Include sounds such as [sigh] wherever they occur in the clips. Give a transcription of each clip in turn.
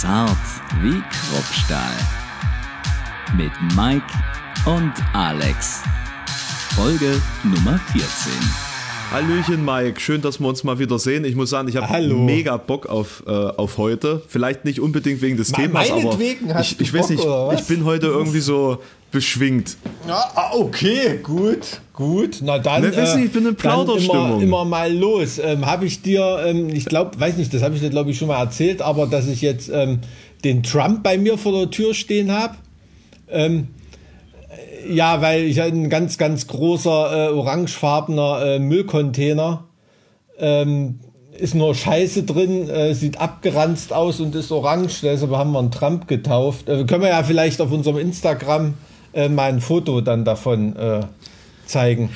Zart wie Kruppstahl. Mit Mike und Alex. Folge Nummer 14. Hallöchen Mike, schön, dass wir uns mal wieder sehen. Ich muss sagen, ich habe mega Bock auf, äh, auf heute. Vielleicht nicht unbedingt wegen des Me- Themas, aber ich, ich weiß Bock, nicht, oder was? ich bin heute irgendwie so beschwingt. Ja, ah, okay, gut, gut. Na dann. Ne, weiß nicht, ich bin in Plauderstimmung. Immer, immer mal los. Ähm, habe ich dir, ähm, ich glaube, weiß nicht, das habe ich dir, glaube ich, schon mal erzählt, aber dass ich jetzt ähm, den Trump bei mir vor der Tür stehen habe. Ähm, äh, ja, weil ich ein ganz, ganz großer äh, orangefarbener äh, Müllcontainer. Ähm, ist nur Scheiße drin, äh, sieht abgeranzt aus und ist orange, deshalb haben wir einen Trump getauft. Äh, können wir ja vielleicht auf unserem Instagram äh, mal ein Foto dann davon äh, zeigen.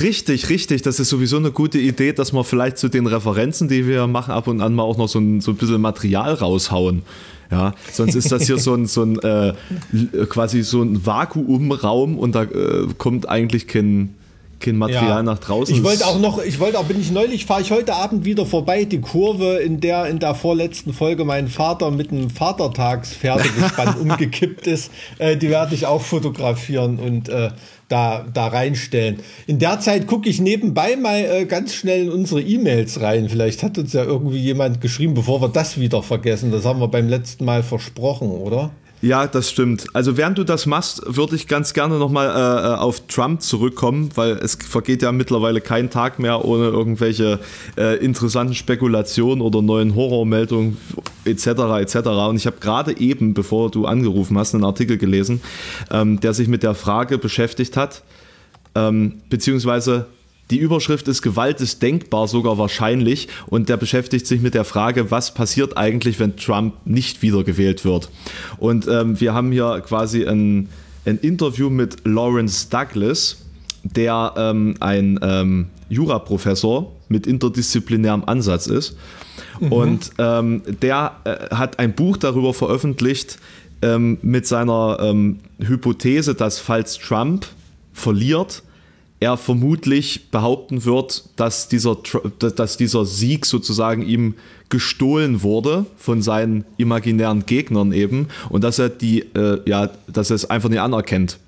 Richtig, richtig. Das ist sowieso eine gute Idee, dass wir vielleicht zu den Referenzen, die wir machen, ab und an mal auch noch so ein, so ein bisschen Material raushauen. Ja, sonst ist das hier so ein, so ein äh, quasi so ein Vakuumraum und da äh, kommt eigentlich kein, kein Material nach draußen. Ich wollte auch noch, ich wollte auch, bin ich neulich, fahre ich heute Abend wieder vorbei, die Kurve, in der in der vorletzten Folge mein Vater mit einem Vatertagspferdegespann [laughs] umgekippt ist, äh, die werde ich auch fotografieren und äh, da, da reinstellen. In der Zeit gucke ich nebenbei mal äh, ganz schnell in unsere E-Mails rein. Vielleicht hat uns ja irgendwie jemand geschrieben, bevor wir das wieder vergessen. Das haben wir beim letzten Mal versprochen, oder? Ja, das stimmt. Also während du das machst, würde ich ganz gerne nochmal äh, auf Trump zurückkommen, weil es vergeht ja mittlerweile kein Tag mehr ohne irgendwelche äh, interessanten Spekulationen oder neuen Horrormeldungen etc. etc. Und ich habe gerade eben, bevor du angerufen hast, einen Artikel gelesen, ähm, der sich mit der Frage beschäftigt hat, ähm, beziehungsweise die Überschrift ist Gewalt ist denkbar, sogar wahrscheinlich. Und der beschäftigt sich mit der Frage, was passiert eigentlich, wenn Trump nicht wiedergewählt wird. Und ähm, wir haben hier quasi ein, ein Interview mit Lawrence Douglas, der ähm, ein ähm, Juraprofessor mit interdisziplinärem Ansatz ist. Und ähm, der äh, hat ein Buch darüber veröffentlicht ähm, mit seiner ähm, Hypothese, dass falls Trump verliert, er vermutlich behaupten wird, dass dieser, dass dieser Sieg sozusagen ihm gestohlen wurde von seinen imaginären Gegnern eben und dass er die, äh, ja, dass er es einfach nicht anerkennt.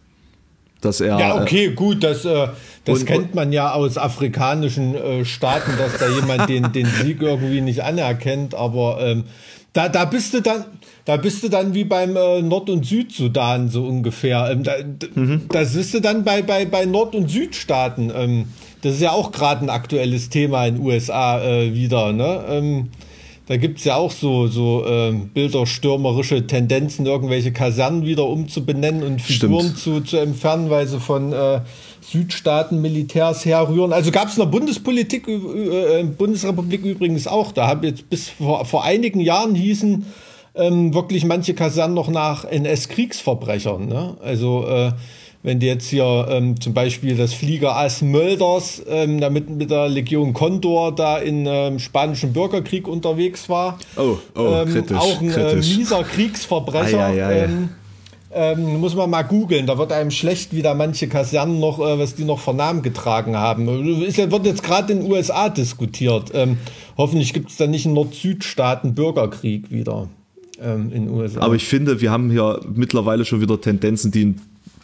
Dass er, Ja, okay, gut, das, äh, das und- kennt man ja aus afrikanischen äh, Staaten, dass da jemand den, den Sieg irgendwie nicht anerkennt, aber ähm, da, da bist du dann, da bist du dann wie beim äh, Nord- und Südsudan so ungefähr. Ähm, da, d- Das bist du dann bei, bei, bei Nord- und Südstaaten. Ähm, das ist ja auch gerade ein aktuelles Thema in den USA äh, wieder, ne? Ähm, da gibt es ja auch so, so ähm, bilderstürmerische Tendenzen, irgendwelche Kasernen wieder umzubenennen und Figuren Stimmt. zu, zu entfernen, weil sie von äh, Südstaaten Militärs herrühren. Also gab es in der Bundespolitik, äh, äh, Bundesrepublik übrigens auch. Da haben jetzt bis vor, vor einigen Jahren hießen ähm, wirklich manche Kasernen noch nach NS-Kriegsverbrechern. Ne? Also äh, wenn du jetzt hier ähm, zum Beispiel das Fliegerass Mölders, ähm, damit mit der Legion Condor da im ähm, spanischen Bürgerkrieg unterwegs war. Oh, oh, kritisch, Auch ein kritisch. Äh, mieser Kriegsverbrecher. Ei, ei, ei. Ähm, ähm, muss man mal googeln, da wird einem schlecht, wie da manche Kasernen noch, äh, was die noch für Namen getragen haben. Ist, wird jetzt gerade in den USA diskutiert. Ähm, hoffentlich gibt es da nicht einen Nord-Süd-Staaten Bürgerkrieg wieder ähm, in den USA. Aber ich finde, wir haben hier mittlerweile schon wieder Tendenzen, die einen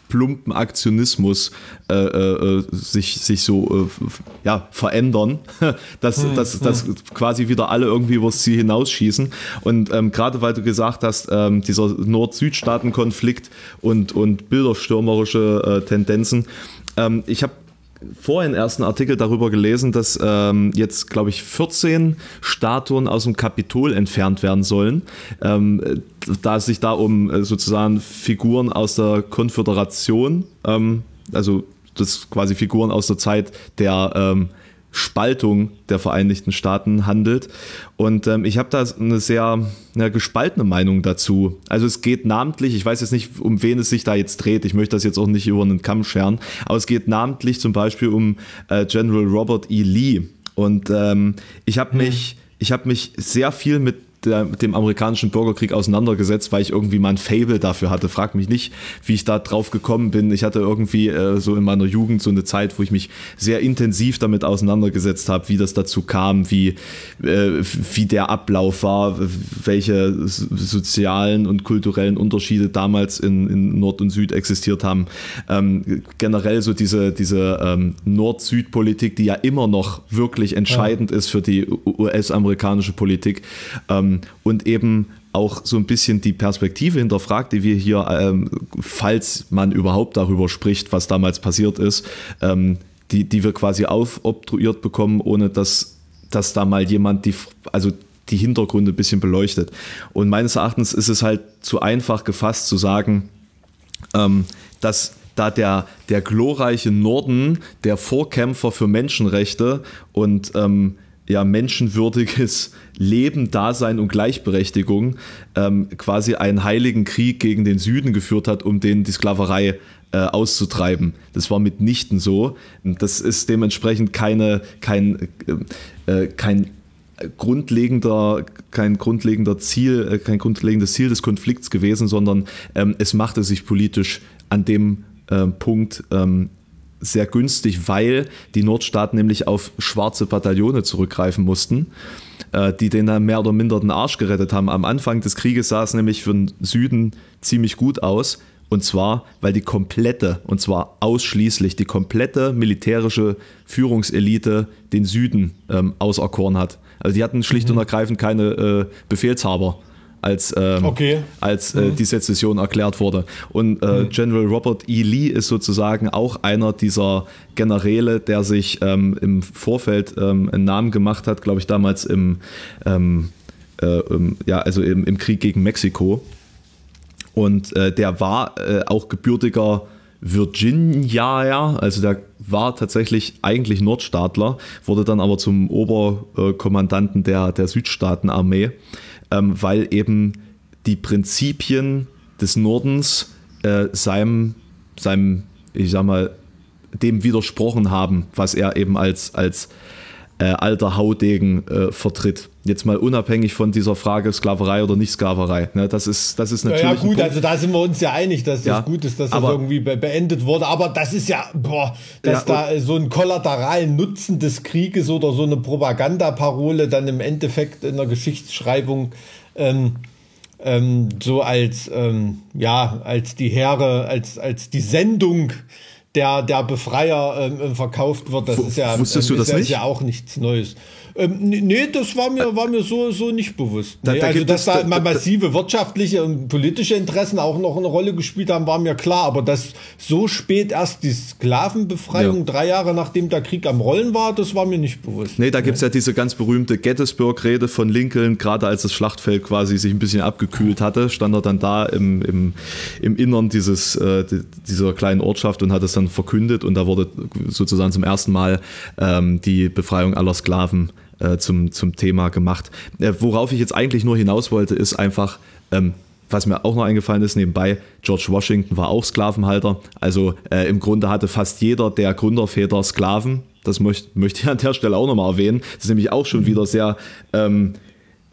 plumpen Aktionismus äh, äh, sich, sich so äh, ja, verändern, [laughs] dass, dass, dass quasi wieder alle irgendwie übers Ziel hinausschießen. Und ähm, gerade weil du gesagt hast, ähm, dieser Nord-Süd-Staaten-Konflikt und, und bilderstürmerische äh, Tendenzen, ähm, ich habe vorhin erst einen Artikel darüber gelesen, dass ähm, jetzt, glaube ich, 14 Statuen aus dem Kapitol entfernt werden sollen, ähm, äh, da es sich da um äh, sozusagen Figuren aus der Konföderation, ähm, also das quasi Figuren aus der Zeit der ähm, Spaltung der Vereinigten Staaten handelt. Und ähm, ich habe da eine sehr ja, gespaltene Meinung dazu. Also es geht namentlich, ich weiß jetzt nicht, um wen es sich da jetzt dreht, ich möchte das jetzt auch nicht über einen Kamm scheren, aber es geht namentlich zum Beispiel um äh, General Robert E. Lee. Und ähm, ich habe mich, ich habe mich sehr viel mit der, dem amerikanischen Bürgerkrieg auseinandergesetzt, weil ich irgendwie mal ein Fable dafür hatte. Frag mich nicht, wie ich da drauf gekommen bin. Ich hatte irgendwie äh, so in meiner Jugend so eine Zeit, wo ich mich sehr intensiv damit auseinandergesetzt habe, wie das dazu kam, wie, äh, wie der Ablauf war, welche sozialen und kulturellen Unterschiede damals in, in Nord und Süd existiert haben. Ähm, generell so diese, diese ähm, Nord-Süd-Politik, die ja immer noch wirklich entscheidend ja. ist für die US-amerikanische Politik. Ähm, und eben auch so ein bisschen die Perspektive hinterfragt, die wir hier, ähm, falls man überhaupt darüber spricht, was damals passiert ist, ähm, die, die wir quasi aufobtruiert bekommen, ohne dass, dass da mal jemand die, also die Hintergründe ein bisschen beleuchtet. Und meines Erachtens ist es halt zu einfach gefasst zu sagen, ähm, dass da der, der glorreiche Norden, der Vorkämpfer für Menschenrechte und ähm, ja, menschenwürdiges Leben, Dasein und Gleichberechtigung ähm, quasi einen heiligen Krieg gegen den Süden geführt hat, um den die Sklaverei äh, auszutreiben. Das war mitnichten so. Das ist dementsprechend keine, kein, äh, äh kein grundlegender, kein grundlegender Ziel, äh, kein grundlegendes Ziel des Konflikts gewesen, sondern ähm, es machte sich politisch an dem äh, Punkt ähm, sehr günstig, weil die Nordstaaten nämlich auf schwarze Bataillone zurückgreifen mussten, äh, die denen mehr oder minder den Arsch gerettet haben. Am Anfang des Krieges sah es nämlich für den Süden ziemlich gut aus. Und zwar, weil die komplette, und zwar ausschließlich die komplette militärische Führungselite den Süden ähm, auserkoren hat. Also die hatten schlicht mhm. und ergreifend keine äh, Befehlshaber als, ähm, okay. als äh, mhm. die Sezession erklärt wurde. Und äh, mhm. General Robert E. Lee ist sozusagen auch einer dieser Generäle, der sich ähm, im Vorfeld ähm, einen Namen gemacht hat, glaube ich, damals im, ähm, äh, ja, also im, im, Krieg gegen Mexiko. Und äh, der war äh, auch gebürtiger Virginia, also der war tatsächlich eigentlich Nordstaatler, wurde dann aber zum Oberkommandanten der, der Südstaatenarmee ähm, weil eben die Prinzipien des Nordens äh, seinem, seinem, ich sag mal, dem widersprochen haben, was er eben als, als äh, alter Haudegen äh, vertritt. Jetzt mal unabhängig von dieser Frage Sklaverei oder nicht Sklaverei. Ne, das ist, das ist natürlich. Ja, ja gut, also da sind wir uns ja einig, dass ja, das gut ist, dass das irgendwie be beendet wurde. Aber das ist ja, boah, dass ja, da so ein kollateralen Nutzen des Krieges oder so eine Propagandaparole dann im Endeffekt in der Geschichtsschreibung ähm, ähm, so als, ähm, ja, als die Heere, als, als die Sendung der, der Befreier ähm, verkauft wird. Das ist ja, Wusstest du ähm, das ist nicht? ja auch nichts Neues. Ähm, nee, das war mir, war mir so, so nicht bewusst. Nee, da, da also, dass da, da massive wirtschaftliche und politische Interessen auch noch eine Rolle gespielt haben, war mir klar. Aber dass so spät erst die Sklavenbefreiung, ja. drei Jahre nachdem der Krieg am Rollen war, das war mir nicht bewusst. Nee, da gibt es ja diese ganz berühmte Gettysburg-Rede von Lincoln, gerade als das Schlachtfeld quasi sich ein bisschen abgekühlt hatte, stand er dann da im, im, im Innern dieses, äh, dieser kleinen Ortschaft und hat es dann verkündet und da wurde sozusagen zum ersten Mal ähm, die Befreiung aller Sklaven äh, zum, zum Thema gemacht. Äh, worauf ich jetzt eigentlich nur hinaus wollte, ist einfach, ähm, was mir auch noch eingefallen ist, nebenbei, George Washington war auch Sklavenhalter. Also äh, im Grunde hatte fast jeder der Gründerväter Sklaven. Das möcht, möchte ich an der Stelle auch nochmal erwähnen. Das ist nämlich auch schon wieder sehr ähm,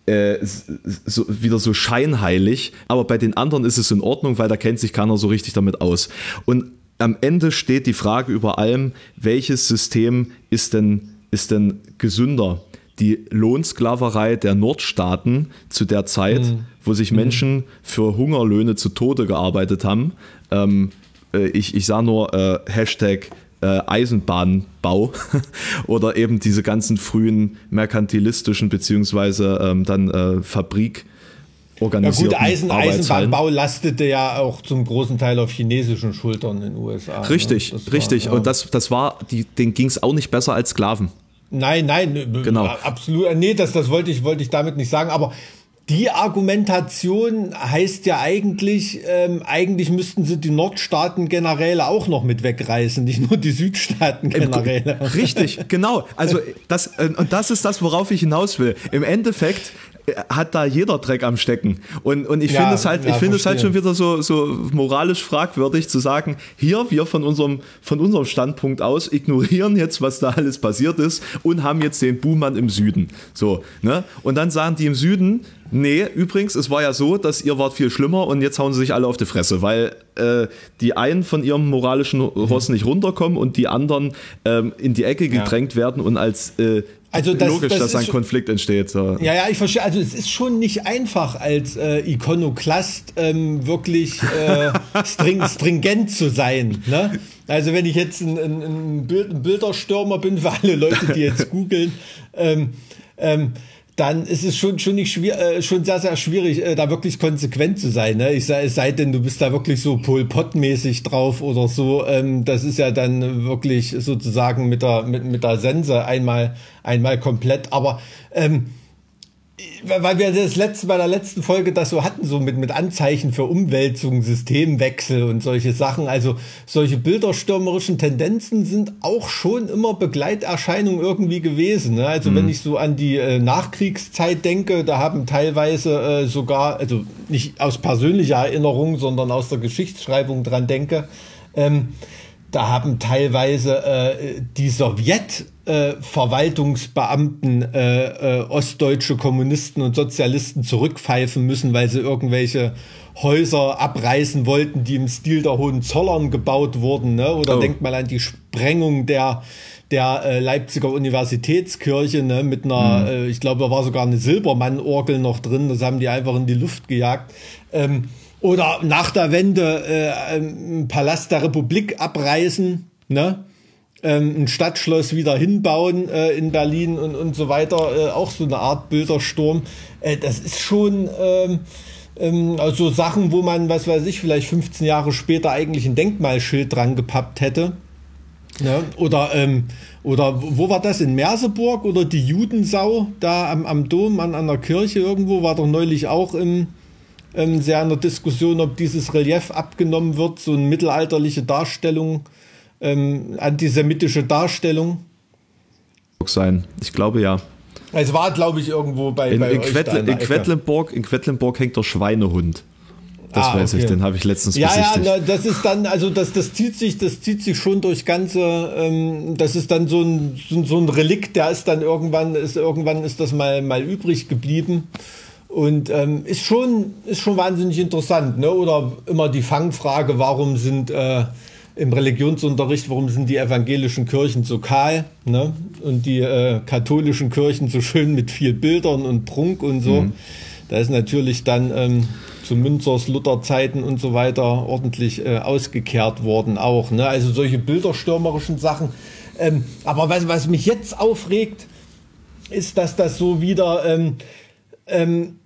äh, so, wieder so scheinheilig. Aber bei den anderen ist es in Ordnung, weil da kennt sich keiner so richtig damit aus. Und am Ende steht die Frage über allem, welches System ist denn, ist denn gesünder? Die Lohnsklaverei der Nordstaaten zu der Zeit, mhm. wo sich mhm. Menschen für Hungerlöhne zu Tode gearbeitet haben. Ähm, äh, ich, ich sah nur äh, Hashtag äh, Eisenbahnbau [laughs] oder eben diese ganzen frühen merkantilistischen beziehungsweise ähm, dann äh, Fabrik ja gut, Eisen, Eisenbahnbau lastete ja auch zum großen Teil auf chinesischen Schultern in den USA. Richtig, ne? richtig. War, ja. Und das, das war, die, denen ging es auch nicht besser als Sklaven. Nein, nein, genau. absolut. Nee, das, das wollte ich, wollte ich damit nicht sagen. Aber die Argumentation heißt ja eigentlich, ähm, eigentlich müssten sie die Nordstaaten Generäle auch noch mit wegreißen, nicht nur die Südstaaten Generäle. Richtig, genau. Also [laughs] das äh, und das ist das, worauf ich hinaus will. Im Endeffekt hat da jeder Dreck am Stecken. Und, und ich ja, finde es halt, ja, ich finde es halt schon wieder so, so moralisch fragwürdig zu sagen, hier, wir von unserem, von unserem Standpunkt aus ignorieren jetzt, was da alles passiert ist und haben jetzt den Buhmann im Süden. So, ne? Und dann sagen die im Süden, Nee, übrigens, es war ja so, dass ihr wart viel schlimmer und jetzt hauen sie sich alle auf die Fresse, weil äh, die einen von ihrem moralischen Ross nicht runterkommen und die anderen ähm, in die Ecke gedrängt ja. werden und als äh, also das, logisch, das dass ein Konflikt entsteht. So. Ja, ja, ich verstehe. Also es ist schon nicht einfach als äh, Ikonoklast ähm, wirklich äh, [laughs] string, stringent zu sein. Ne? Also wenn ich jetzt ein, ein, ein, Bild, ein Bilderstürmer bin für alle Leute, die jetzt [laughs] googeln, ähm, ähm, dann ist es schon schon nicht schwer, äh, schon sehr sehr schwierig, äh, da wirklich konsequent zu sein. Ne? Ich sei, es sei denn, du bist da wirklich so Pol Pot mäßig drauf oder so. Ähm, das ist ja dann wirklich sozusagen mit der mit, mit der Sense einmal einmal komplett. Aber ähm, weil wir das letzte bei der letzten Folge das so hatten, so mit, mit Anzeichen für Umwälzung, Systemwechsel und solche Sachen. Also solche bilderstürmerischen Tendenzen sind auch schon immer Begleiterscheinung irgendwie gewesen. Ne? Also mhm. wenn ich so an die äh, Nachkriegszeit denke, da haben teilweise äh, sogar, also nicht aus persönlicher Erinnerung, sondern aus der Geschichtsschreibung dran denke, ähm, da haben teilweise äh, die Sowjet äh, Verwaltungsbeamten äh, äh, ostdeutsche Kommunisten und Sozialisten zurückpfeifen müssen, weil sie irgendwelche Häuser abreißen wollten, die im Stil der Hohenzollern gebaut wurden. Ne? Oder oh. denkt mal an die Sprengung der der äh, Leipziger Universitätskirche ne, mit einer, mhm. äh, ich glaube, da war sogar eine Silbermann-Orgel noch drin, das haben die einfach in die Luft gejagt. Ähm, oder nach der Wende äh, im Palast der Republik abreißen, ne? Ähm, ein Stadtschloss wieder hinbauen äh, in Berlin und, und so weiter. Äh, auch so eine Art Bildersturm. Äh, das ist schon ähm, ähm, also Sachen, wo man, was weiß ich, vielleicht 15 Jahre später eigentlich ein Denkmalschild dran gepappt hätte. Ne? Oder, ähm, oder wo war das? In Merseburg oder die Judensau da am, am Dom an, der Kirche irgendwo war doch neulich auch im ähm, sehr in der Diskussion, ob dieses Relief abgenommen wird, so eine mittelalterliche Darstellung, ähm, antisemitische Darstellung. Sein, ich glaube ja. Es war, glaube ich, irgendwo bei, in, bei in, Quedl in, Quedlinburg, in Quedlinburg hängt der Schweinehund. Das ah, weiß okay. ich, den habe ich letztens Ja, besichtigt. ja, das ist dann, also das, das zieht sich, das zieht sich schon durch ganze, ähm, das ist dann so ein, so, so ein Relikt, der ist dann irgendwann, ist irgendwann ist das mal, mal übrig geblieben. Und ähm, ist, schon, ist schon wahnsinnig interessant. Ne? Oder immer die Fangfrage, warum sind äh, im Religionsunterricht, warum sind die evangelischen Kirchen so kahl ne? und die äh, katholischen Kirchen so schön mit viel Bildern und Prunk und so. Mhm. Da ist natürlich dann ähm, zu Münzers, Lutherzeiten und so weiter ordentlich äh, ausgekehrt worden auch. Ne? Also solche bilderstürmerischen Sachen. Ähm, aber was, was mich jetzt aufregt, ist, dass das so wieder... Ähm, ähm,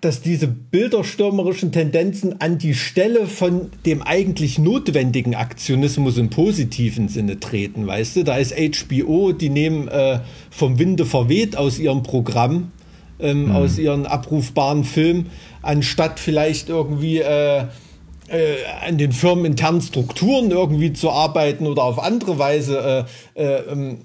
dass diese bilderstürmerischen Tendenzen an die Stelle von dem eigentlich notwendigen Aktionismus im positiven Sinne treten, weißt du? Da ist HBO, die nehmen äh, vom Winde verweht aus ihrem Programm, ähm, mhm. aus ihren abrufbaren Filmen, anstatt vielleicht irgendwie äh, äh, an den firmeninternen Strukturen irgendwie zu arbeiten oder auf andere Weise äh, äh, ähm,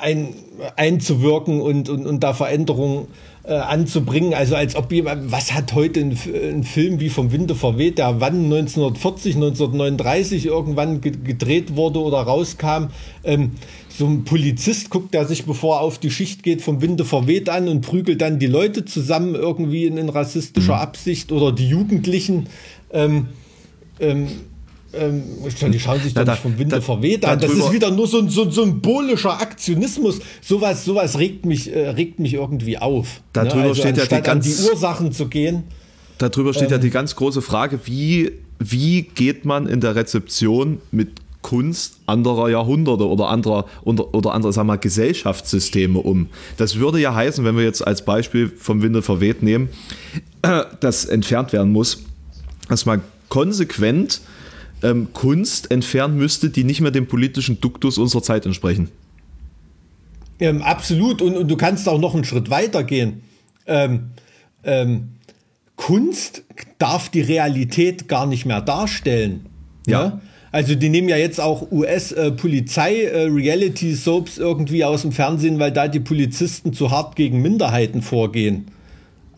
ein, einzuwirken und, und, und da Veränderungen äh, anzubringen. Also als ob jemand, was hat heute ein, ein, Film wie vom Winde verweht, der wann 1940, 1939 irgendwann gedreht wurde oder rauskam. Ähm, so ein Polizist guckt der sich, bevor er auf die Schicht geht, vom Winde verweht an und prügelt dann die Leute zusammen irgendwie in, in rassistischer mhm. Absicht oder die Jugendlichen. Ähm, ähm, ähm, die schauen sich doch da, nicht vom Winde da, verweht an. Das ist wieder nur so ein, so ein symbolischer Aktionismus. Sowas, sowas regt mich, äh, regt mich irgendwie auf. Darüber ne? also steht ja die, ganz, die Ursachen zu gehen. Darüber steht ähm, ja die ganz große Frage, wie, wie geht man in der Rezeption mit Kunst anderer Jahrhunderte oder anderer oder, oder anderer sagen wir, Gesellschaftssysteme um. Das würde ja heißen, wenn wir jetzt als Beispiel vom Winde verweht nehmen, [clears throat] äh, das entfernt werden muss, dass man konsequent ähm, Kunst entfernen müsste, die nicht mehr dem politischen Duktus unserer Zeit entsprechen. Ähm, absolut. Und, und, du kannst auch noch einen Schritt weiter gehen. Ähm, ähm, Kunst darf die Realität gar nicht mehr darstellen. Ja. Ne? Also die nehmen ja jetzt auch US-Polizei-Reality-Soaps äh, irgendwie aus dem Fernsehen, weil da die Polizisten zu hart gegen Minderheiten vorgehen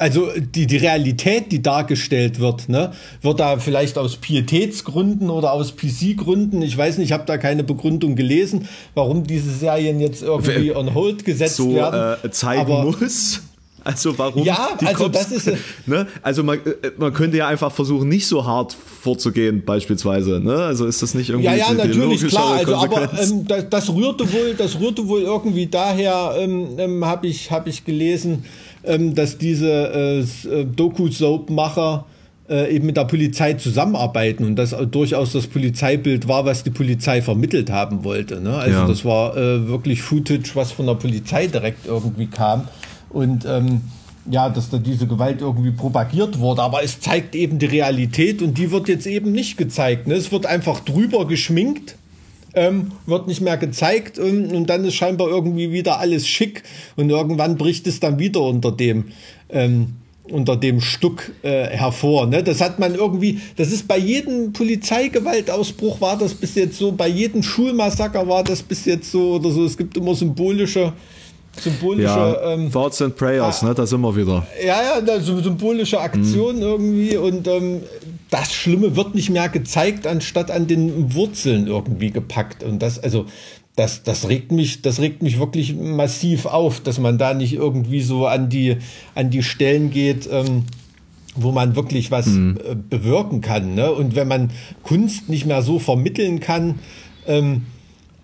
also die, die Realität, die dargestellt wird, ne, wird da vielleicht aus Pietätsgründen oder aus PC-Gründen, ich weiß nicht, ich habe da keine Begründung gelesen, warum diese Serien jetzt irgendwie on hold gesetzt so, werden. Äh, zeigen aber, muss. Also warum? Ja, die also Cops, das ist- [laughs] ne? Also man, äh, man könnte ja einfach versuchen, nicht so hart vorzugehen, beispielsweise. Ne? Also ist das nicht irgendwie Ja, ja, die natürlich, klar. Also, aber ähm, das, das rührte wohl, das rührte wohl irgendwie daher, ähm, ähm, habe ich, hab ich gelesen, ähm, dass diese äh, äh, Doku-Soap-Macher äh, eben mit der Polizei zusammenarbeiten und das durchaus das Polizeibild war, was die Polizei vermittelt haben wollte. Ne? Also Ja. das war äh, wirklich Footage, was von der Polizei direkt irgendwie kam und ähm, ja, dass da diese Gewalt irgendwie propagiert wurde, aber es zeigt eben die Realität und die wird jetzt eben nicht gezeigt. Ne? Es wird einfach drüber geschminkt ähm, wird nicht mehr gezeigt und, und dann ist scheinbar irgendwie wieder alles schick und irgendwann bricht es dann wieder unter dem ähm, unter dem Stuck äh, hervor. Ne? Das hat man irgendwie, das ist bei jedem Polizeigewaltausbruch war das bis jetzt so, bei jedem Schulmassaker war das bis jetzt so oder so. Es gibt immer symbolische, symbolische ja, ähm, Thoughts and Prayers, ah. ne? da sind wir wieder. ja, ja, da- so symbolische Aktion irgendwie und ähm, das Schlimme wird nicht mehr gezeigt, anstatt an den Wurzeln irgendwie gepackt. Und das, also, das, das regt mich, das regt mich wirklich massiv auf, dass man da nicht irgendwie so an die, an die Stellen geht, ähm, wo man wirklich was äh, bewirken kann. Ne? Und wenn man Kunst nicht mehr so vermitteln kann, ähm,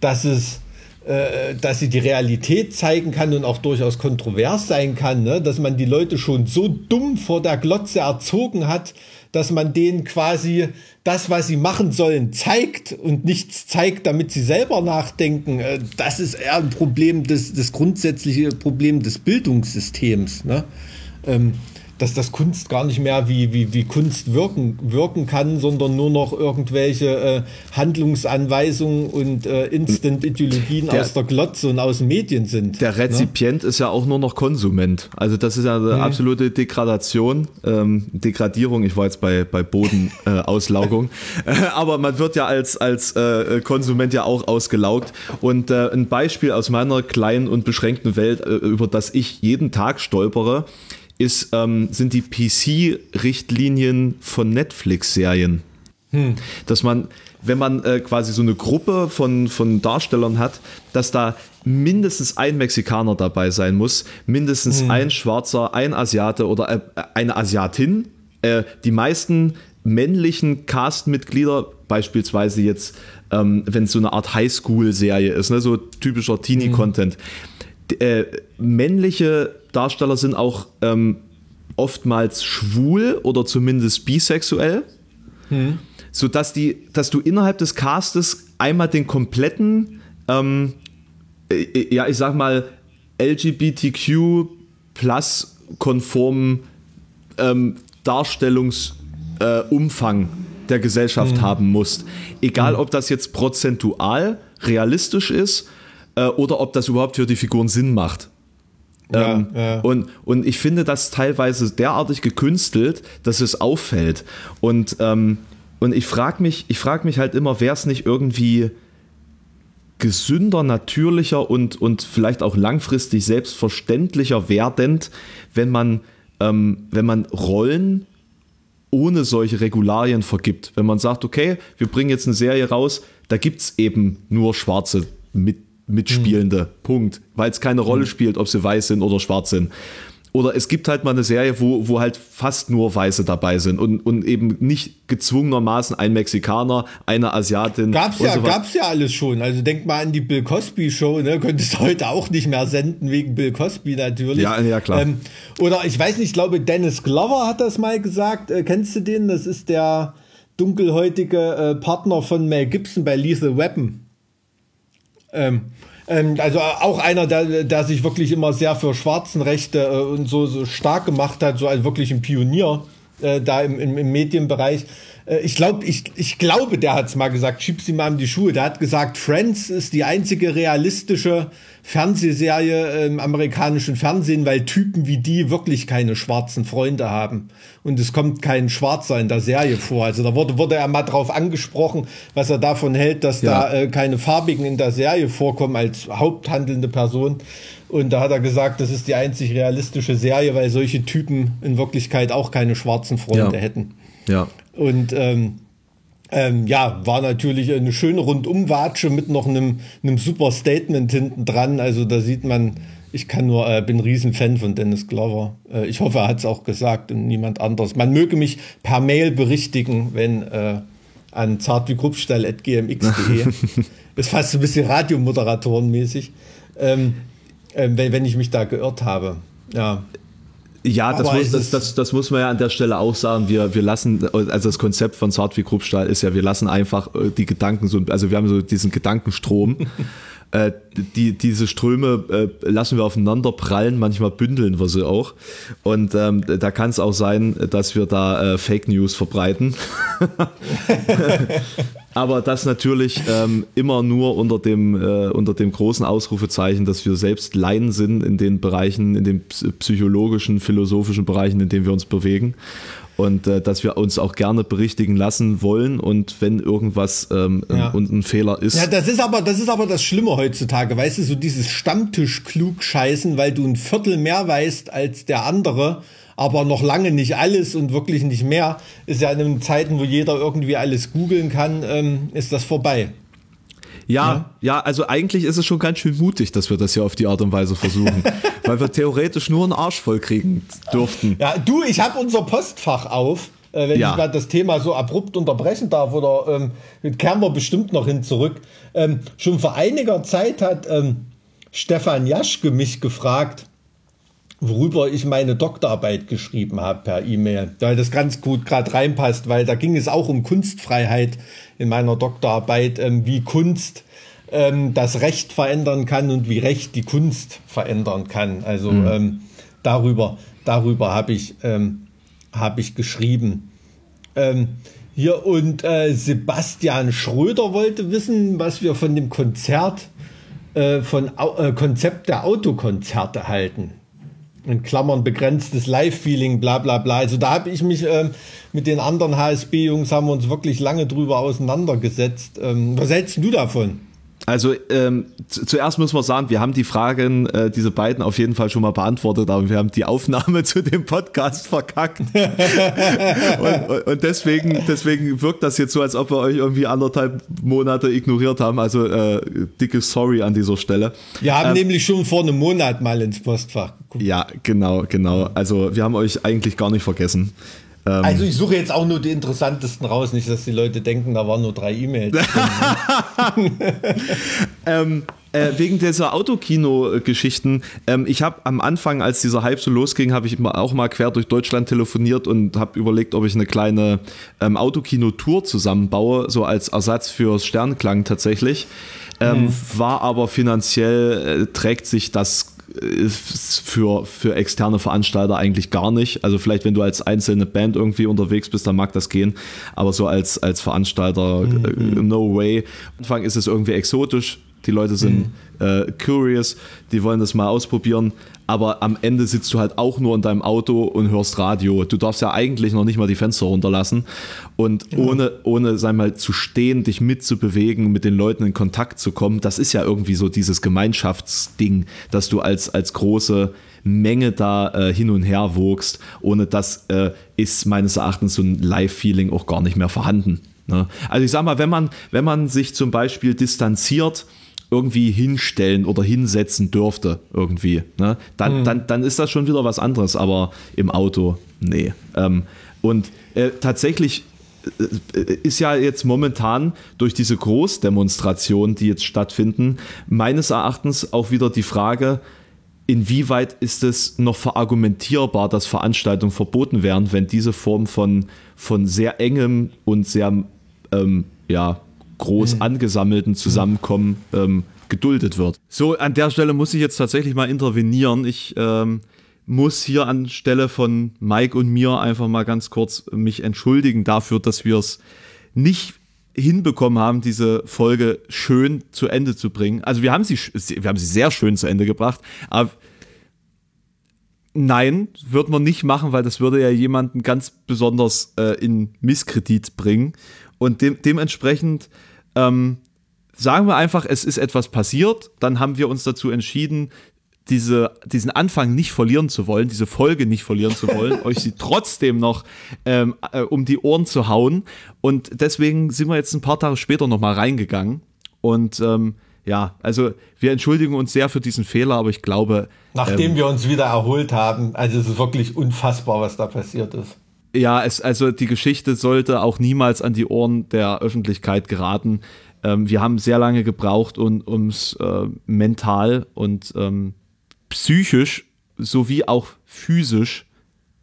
dass es äh, dass sie die Realität zeigen kann und auch durchaus kontrovers sein kann, ne? dass man die Leute schon so dumm vor der Glotze erzogen hat, dass man denen quasi das, was sie machen sollen, zeigt und nichts zeigt, damit sie selber nachdenken. Äh, Das ist eher ein Problem, des, das grundsätzliche Problem des Bildungssystems. Ne? Ähm, dass das Kunst gar nicht mehr wie, wie, wie Kunst wirken, wirken kann, sondern nur noch irgendwelche äh, Handlungsanweisungen und äh, Instant-Ideologien aus der Glotze und aus den Medien sind. Der Rezipient ist ja auch nur noch Konsument. Also das ist ja eine Mhm. absolute Degradation, ähm, Degradierung. Ich war jetzt bei, bei Bodenauslaugung. Äh. [laughs] Äh, Aber man wird ja als, als äh, Konsument ja auch ausgelaugt. Und äh, ein Beispiel aus meiner kleinen und beschränkten Welt, äh, über das ich jeden Tag stolpere, ist, ähm, sind die PC-Richtlinien von Netflix-Serien. Dass man, wenn man äh, quasi so eine Gruppe von, von Darstellern hat, dass da mindestens ein Mexikaner dabei sein muss, mindestens ein Schwarzer, ein Asiate oder äh, eine Asiatin. Äh, die meisten männlichen Castmitglieder, beispielsweise jetzt, ähm, wenn es so eine Art Highschool-Serie ist, ne, so typischer Teenie-Content, d- äh, männliche Darsteller sind auch ähm, oftmals schwul oder zumindest bisexuell so dass die, dass du innerhalb des Castes einmal den kompletten, ähm, äh, ja, ich sag mal, LGBTQ plus konformen ähm, Darstellungsumfang äh, der Gesellschaft haben musst. Egal, ob das jetzt prozentual realistisch ist äh, oder ob das überhaupt für die Figuren Sinn macht. Ja, Ähm, ja. Und, und ich finde das teilweise derartig gekünstelt, dass es auffällt. Und, ähm, und ich frage mich, ich frag mich halt immer, wäre es nicht irgendwie gesünder, natürlicher und, und vielleicht auch langfristig selbstverständlicher werdend, wenn man, ähm, wenn man Rollen ohne solche Regularien vergibt. Wenn man sagt, okay, wir bringen jetzt eine Serie raus, da gibt es eben nur schwarze mit, Mitspielende. Punkt. Weil es keine Rolle spielt, ob sie weiß sind oder schwarz sind. Oder es gibt halt mal eine Serie, wo, wo halt fast nur Weiße dabei sind und, und eben nicht gezwungenermaßen ein Mexikaner, eine Asiatin. Gab's ja, so gab's ja alles schon. Also denk mal an die Bill Cosby Show, ne? Könntest du heute auch nicht mehr senden wegen Bill Cosby natürlich. Ja, ja, klar. Ähm, oder ich weiß nicht, ich glaube Dennis Glover hat das mal gesagt. Äh, kennst du den? Das ist der dunkelhäutige äh, Partner von Mel Gibson bei Lethal Weapon. Ähm, ähm, also auch einer, der, der sich wirklich immer sehr für Schwarzenrechte äh, und so, so stark gemacht hat, so als wirklich ein Pionier äh, da im, im, im Medienbereich. Äh, ich glaube, ich, ich glaube, der hat es mal gesagt, schieb sie mal in die Schuhe. Der hat gesagt, Friends ist die einzige realistische Fernsehserie im amerikanischen Fernsehen, weil Typen wie die wirklich keine schwarzen Freunde haben. Und es kommt kein Schwarzer in der Serie vor. Also da wurde, wurde er mal drauf angesprochen, was er davon hält, dass Ja. da äh, keine Farbigen in der Serie vorkommen als haupthandelnde Person. Und da hat er gesagt, das ist die einzig realistische Serie, weil solche Typen in Wirklichkeit auch keine schwarzen Freunde Ja. hätten. Ja. Und ähm, Ähm, ja, war natürlich eine schöne Rundumwatsche mit noch einem, einem super Statement hinten dran. Also da sieht man, ich kann nur, äh, bin Riesenfan von Dennis Glover. Äh, ich hoffe, er hat es auch gesagt und niemand anderes. Man möge mich per Mail berichtigen, wenn äh, an zartwiegruppstall.gmx.de. [laughs] ist fast ein bisschen Radiomoderatorenmäßig, ähm, äh, wenn, wenn ich mich da geirrt habe. Ja. Ja, das muss, das, das, das, muss man ja an der Stelle auch sagen. Wir, wir lassen, also das Konzept von Zartwig Kruppstahl ist ja, wir lassen einfach äh, die Gedanken so, also wir haben so diesen Gedankenstrom. [laughs] äh, die, diese Ströme äh, lassen wir aufeinander prallen, manchmal bündeln wir sie auch. Und ähm, da kann es auch sein, dass wir da äh, Fake News verbreiten. [laughs] Aber das natürlich ähm, immer nur unter dem, äh, unter dem großen Ausrufezeichen, dass wir selbst Laien sind in den Bereichen, in den psychologischen, philosophischen Bereichen, in denen wir uns bewegen und äh, dass wir uns auch gerne berichtigen lassen wollen und wenn irgendwas ähm, ja. und ein Fehler ist. Ja, das ist aber das ist aber das Schlimme heutzutage, weißt du, so dieses Stammtisch klug scheißen, weil du ein Viertel mehr weißt als der andere, aber noch lange nicht alles und wirklich nicht mehr, ist ja in den Zeiten, wo jeder irgendwie alles googeln kann, ähm, ist das vorbei. Ja, ja, ja, also eigentlich ist es schon ganz schön mutig, dass wir das hier auf die Art und Weise versuchen, [laughs] weil wir theoretisch nur einen Arsch voll kriegen dürften. Ja, du, ich habe unser Postfach auf. Äh, wenn ja. ich mal das Thema so abrupt unterbrechen darf, oder ähm, kehren wir bestimmt noch hin zurück. Ähm, schon vor einiger Zeit hat ähm, Stefan Jaschke mich gefragt, worüber ich meine Doktorarbeit geschrieben habe per E-Mail, weil das ganz gut gerade reinpasst, weil da ging es auch um Kunstfreiheit in meiner Doktorarbeit, ähm, wie Kunst ähm, das Recht verändern kann und wie Recht die Kunst verändern kann. Also mhm. ähm, darüber, darüber habe ich, ähm, hab ich geschrieben. Ähm, hier und äh, Sebastian Schröder wollte wissen, was wir von dem Konzert, äh, von äh, Konzept der Autokonzerte halten in Klammern begrenztes Live-Feeling, bla bla bla. Also da habe ich mich ähm, mit den anderen HSB-Jungs haben wir uns wirklich lange drüber auseinandergesetzt. Ähm, was hältst du davon? Also ähm, zuerst muss man sagen, wir haben die Fragen, äh, diese beiden auf jeden Fall schon mal beantwortet, aber wir haben die Aufnahme [laughs] zu dem Podcast verkackt. [laughs] und, und, deswegen, deswegen wirkt das jetzt so, als ob wir euch irgendwie anderthalb Monate ignoriert haben. Also äh, dicke Sorry an dieser Stelle. Wir haben ähm, nämlich schon vor einem Monat mal ins Postfach geguckt. Ja, genau, genau. Also wir haben euch eigentlich gar nicht vergessen. Ähm, also ich suche jetzt auch nur die interessantesten raus, nicht, dass die Leute denken, da waren nur drei E-Mails. [laughs] [laughs] ähm, äh, wegen dieser Autokino-Geschichten, ähm, ich habe am Anfang, als dieser Hype so losging, habe ich auch mal quer durch Deutschland telefoniert und habe überlegt, ob ich eine kleine ähm, Autokino-Tour zusammenbaue, so als Ersatz für Sternklang tatsächlich. Ähm, mhm. War aber finanziell, äh, trägt sich das ist für, für externe Veranstalter eigentlich gar nicht. Also vielleicht, wenn du als einzelne Band irgendwie unterwegs bist, dann mag das gehen. Aber so als, als Veranstalter, mhm. no way. Am Anfang ist es irgendwie exotisch. Die Leute sind mhm. Äh, curious, die wollen das mal ausprobieren aber am Ende sitzt du halt auch nur in deinem Auto und hörst Radio. Du darfst ja eigentlich noch nicht mal die Fenster runterlassen und ja. ohne, ohne, sag mal, zu stehen, dich mitzubewegen, mit den Leuten in Kontakt zu kommen, das ist ja irgendwie so dieses Gemeinschaftsding, dass du als, als große Menge da äh, hin und her wogst. Ohne das äh, ist meines Erachtens so ein Live-Feeling auch gar nicht mehr vorhanden. Ne? Also ich sag mal, wenn man, wenn man sich zum Beispiel distanziert, irgendwie hinstellen oder hinsetzen dürfte, irgendwie, ne? dann, mhm. dann, dann ist das schon wieder was anderes, aber im Auto, nee. Ähm, und äh, tatsächlich äh, ist ja jetzt momentan durch diese Großdemonstrationen, die jetzt stattfinden, meines Erachtens auch wieder die Frage, inwieweit ist es noch verargumentierbar, dass Veranstaltungen verboten werden, wenn diese Form von, von sehr engem und sehr ähm, ja, groß mhm. angesammelten Zusammenkommen ähm, geduldet wird. So, an der Stelle muss ich jetzt tatsächlich mal intervenieren. Ich ähm, muss hier anstelle von Mike und mir einfach mal ganz kurz mich entschuldigen dafür, dass wir es nicht hinbekommen haben, diese Folge schön zu Ende zu bringen. Also wir haben sie, wir haben sie sehr schön zu Ende gebracht, aber nein, wird man nicht machen, weil das würde ja jemanden ganz besonders äh, in Misskredit bringen. Und de dementsprechend ähm, sagen wir einfach, es ist etwas passiert, dann haben wir uns dazu entschieden, diese, diesen Anfang nicht verlieren zu wollen, diese Folge nicht verlieren zu wollen, [laughs] euch sie trotzdem noch ähm, äh, um die Ohren zu hauen. Und deswegen sind wir jetzt ein paar Tage später nochmal reingegangen. Und ähm, ja, also wir entschuldigen uns sehr für diesen Fehler, aber ich glaube. Nachdem ähm, wir uns wieder erholt haben, also es ist wirklich unfassbar, was da passiert ist. Ja, es, also die Geschichte sollte auch niemals an die Ohren der Öffentlichkeit geraten. Ähm, wir haben sehr lange gebraucht, um es äh, mental und ähm, psychisch sowie auch physisch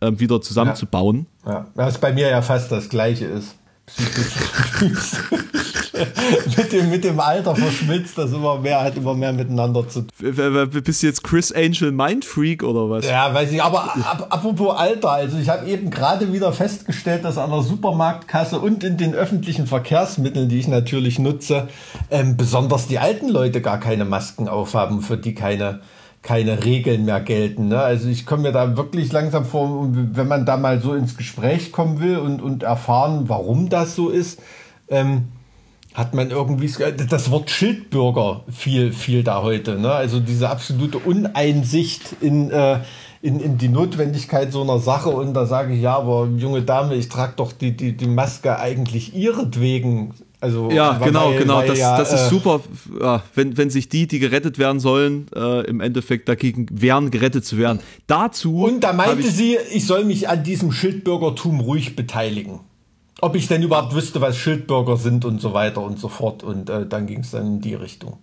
äh, wieder zusammenzubauen. Ja. ja, was bei mir ja fast das gleiche ist. [laughs] Mit, dem, mit dem Alter verschmilzt das immer mehr, hat immer mehr miteinander zu tun. Bist du jetzt Chris Angel Mindfreak oder was? Ja, weiß ich, aber ap apropos Alter, also ich habe eben gerade wieder festgestellt, dass an der Supermarktkasse und in den öffentlichen Verkehrsmitteln, die ich natürlich nutze, ähm, besonders die alten Leute gar keine Masken aufhaben, für die keine keine Regeln mehr gelten. Ne? Also ich komme mir da wirklich langsam vor, wenn man da mal so ins Gespräch kommen will und, und erfahren, warum das so ist, ähm, hat man irgendwie das Wort Schildbürger viel, viel da heute. Ne? Also diese absolute Uneinsicht in, äh, in, in die Notwendigkeit so einer Sache. Und da sage ich, ja, aber junge Dame, ich trage doch die, die, die Maske eigentlich ihretwegen. Also, ja, genau, weil, genau. Weil das, ja, das ist äh, super, ja, wenn, wenn sich die, die gerettet werden sollen, äh, im Endeffekt dagegen wehren, gerettet zu werden. Dazu. Und da meinte sie, ich soll mich an diesem Schildbürgertum ruhig beteiligen ob ich denn überhaupt wüsste, was Schildbürger sind und so weiter und so fort. Und äh, dann ging es dann in die Richtung.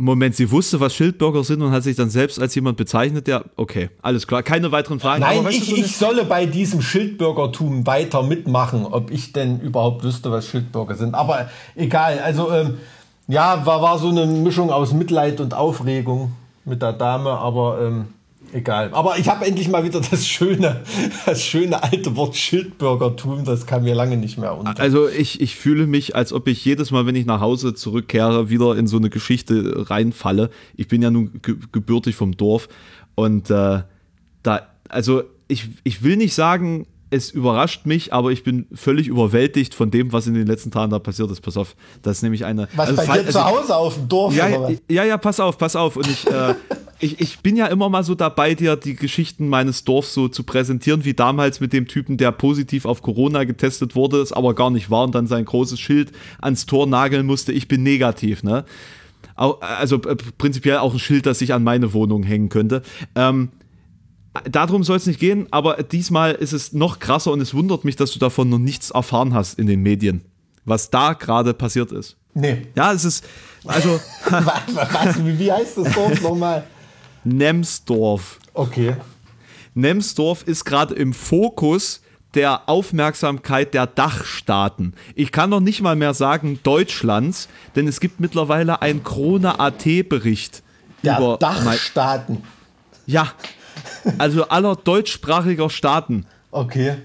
Moment, sie wusste, was Schildbürger sind und hat sich dann selbst als jemand bezeichnet, der, okay, alles klar, keine weiteren Fragen. Nein, Aber, ich, ich solle bei diesem Schildbürgertum weiter mitmachen, ob ich denn überhaupt wüsste, was Schildbürger sind. Aber egal, also ähm, ja, war, war so eine Mischung aus Mitleid und Aufregung mit der Dame, aber ähm, Egal. Aber ich habe endlich mal wieder das schöne, das schöne alte Wort Schildbürgertum. Das kam mir lange nicht mehr unter. Also ich, ich fühle mich, als ob ich jedes Mal, wenn ich nach Hause zurückkehre, wieder in so eine Geschichte reinfalle. Ich bin ja nun ge gebürtig vom Dorf. Und äh, da, also ich, ich will nicht sagen, es überrascht mich, aber ich bin völlig überwältigt von dem, was in den letzten Tagen da passiert ist. Pass auf, das ist nämlich eine. Was also, bei dir also, zu Hause auf dem Dorf? Ja, ja, ja, pass auf, pass auf. Und ich, äh, [laughs] ich, ich bin ja immer mal so dabei, dir die Geschichten meines Dorfs so zu präsentieren, wie damals mit dem Typen, der positiv auf Corona getestet wurde, es aber gar nicht war und dann sein großes Schild ans Tor nageln musste, ich bin negativ, ne? Also äh, prinzipiell auch ein Schild, das sich an meine Wohnung hängen könnte. Ähm, darum soll es nicht gehen, aber diesmal ist es noch krasser und es wundert mich, dass du davon noch nichts erfahren hast in den Medien, was da gerade passiert ist. Nee. Ja, es ist, also. [laughs] was, wie heißt das Dorf [laughs] nochmal? Nemsdorf. Okay. Nemsdorf ist gerade im Fokus der Aufmerksamkeit der Dachstaaten. Ich kann noch nicht mal mehr sagen Deutschlands, denn es gibt mittlerweile einen Krone.at-Bericht. Der über Dachstaaten. Ja, also aller deutschsprachiger Staaten. Okay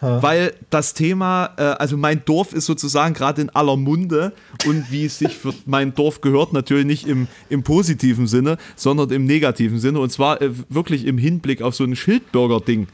weil das Thema, äh, also mein Dorf ist sozusagen gerade in aller Munde und wie es sich für mein Dorf gehört, natürlich nicht im, im positiven Sinne, sondern im negativen Sinne und zwar äh, wirklich im Hinblick auf so ein Schildbürger-Ding.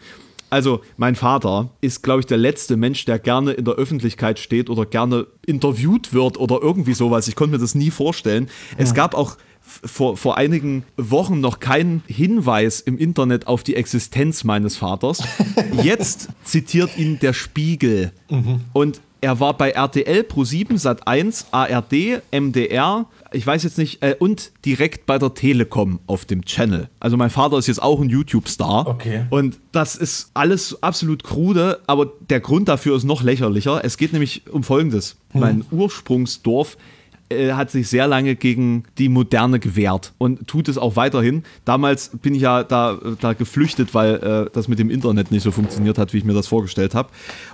Also mein Vater ist, glaube ich, der letzte Mensch, der gerne in der Öffentlichkeit steht oder gerne interviewt wird oder irgendwie sowas. Ich konnte mir das nie vorstellen. Ja. Es gab auch vor, vor einigen Wochen noch keinen Hinweis im Internet auf die Existenz meines Vaters. [laughs] Jetzt zitiert ihn der Spiegel. Mhm. Und er war bei RTL Pro7 Sat1, ARD, MDR, ich weiß jetzt nicht, äh, und direkt bei der Telekom auf dem Channel. Also mein Vater ist jetzt auch ein YouTube-Star. Okay. Und das ist alles absolut krude, aber der Grund dafür ist noch lächerlicher. Es geht nämlich um Folgendes. Hm. Mein Ursprungsdorf äh, hat sich sehr lange gegen die Moderne gewehrt und tut es auch weiterhin. Damals bin ich ja da, da geflüchtet, weil äh, das mit dem Internet nicht so funktioniert hat, wie ich mir das vorgestellt habe.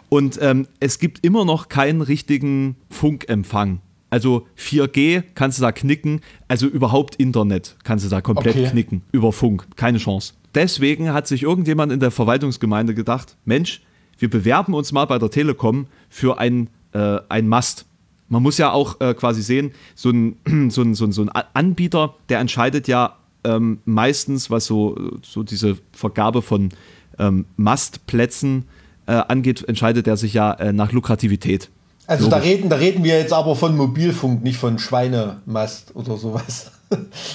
Und ähm, es gibt immer noch keinen richtigen Funkempfang. Also 4G kannst du da knicken, also überhaupt Internet kannst du da komplett okay. knicken, über Funk, keine Chance. Deswegen hat sich irgendjemand in der Verwaltungsgemeinde gedacht, Mensch, wir bewerben uns mal bei der Telekom für ein, äh, ein Mast man muss ja auch äh, quasi sehen, so ein, [clears throat] so, ein, so, ein, so ein Anbieter, der entscheidet ja ähm, meistens, was so, so diese Vergabe von ähm, Mastplätzen äh, angeht, entscheidet er sich ja äh, nach Lukrativität. Also da reden, da reden wir jetzt aber von Mobilfunk, nicht von Schweinemast oder sowas.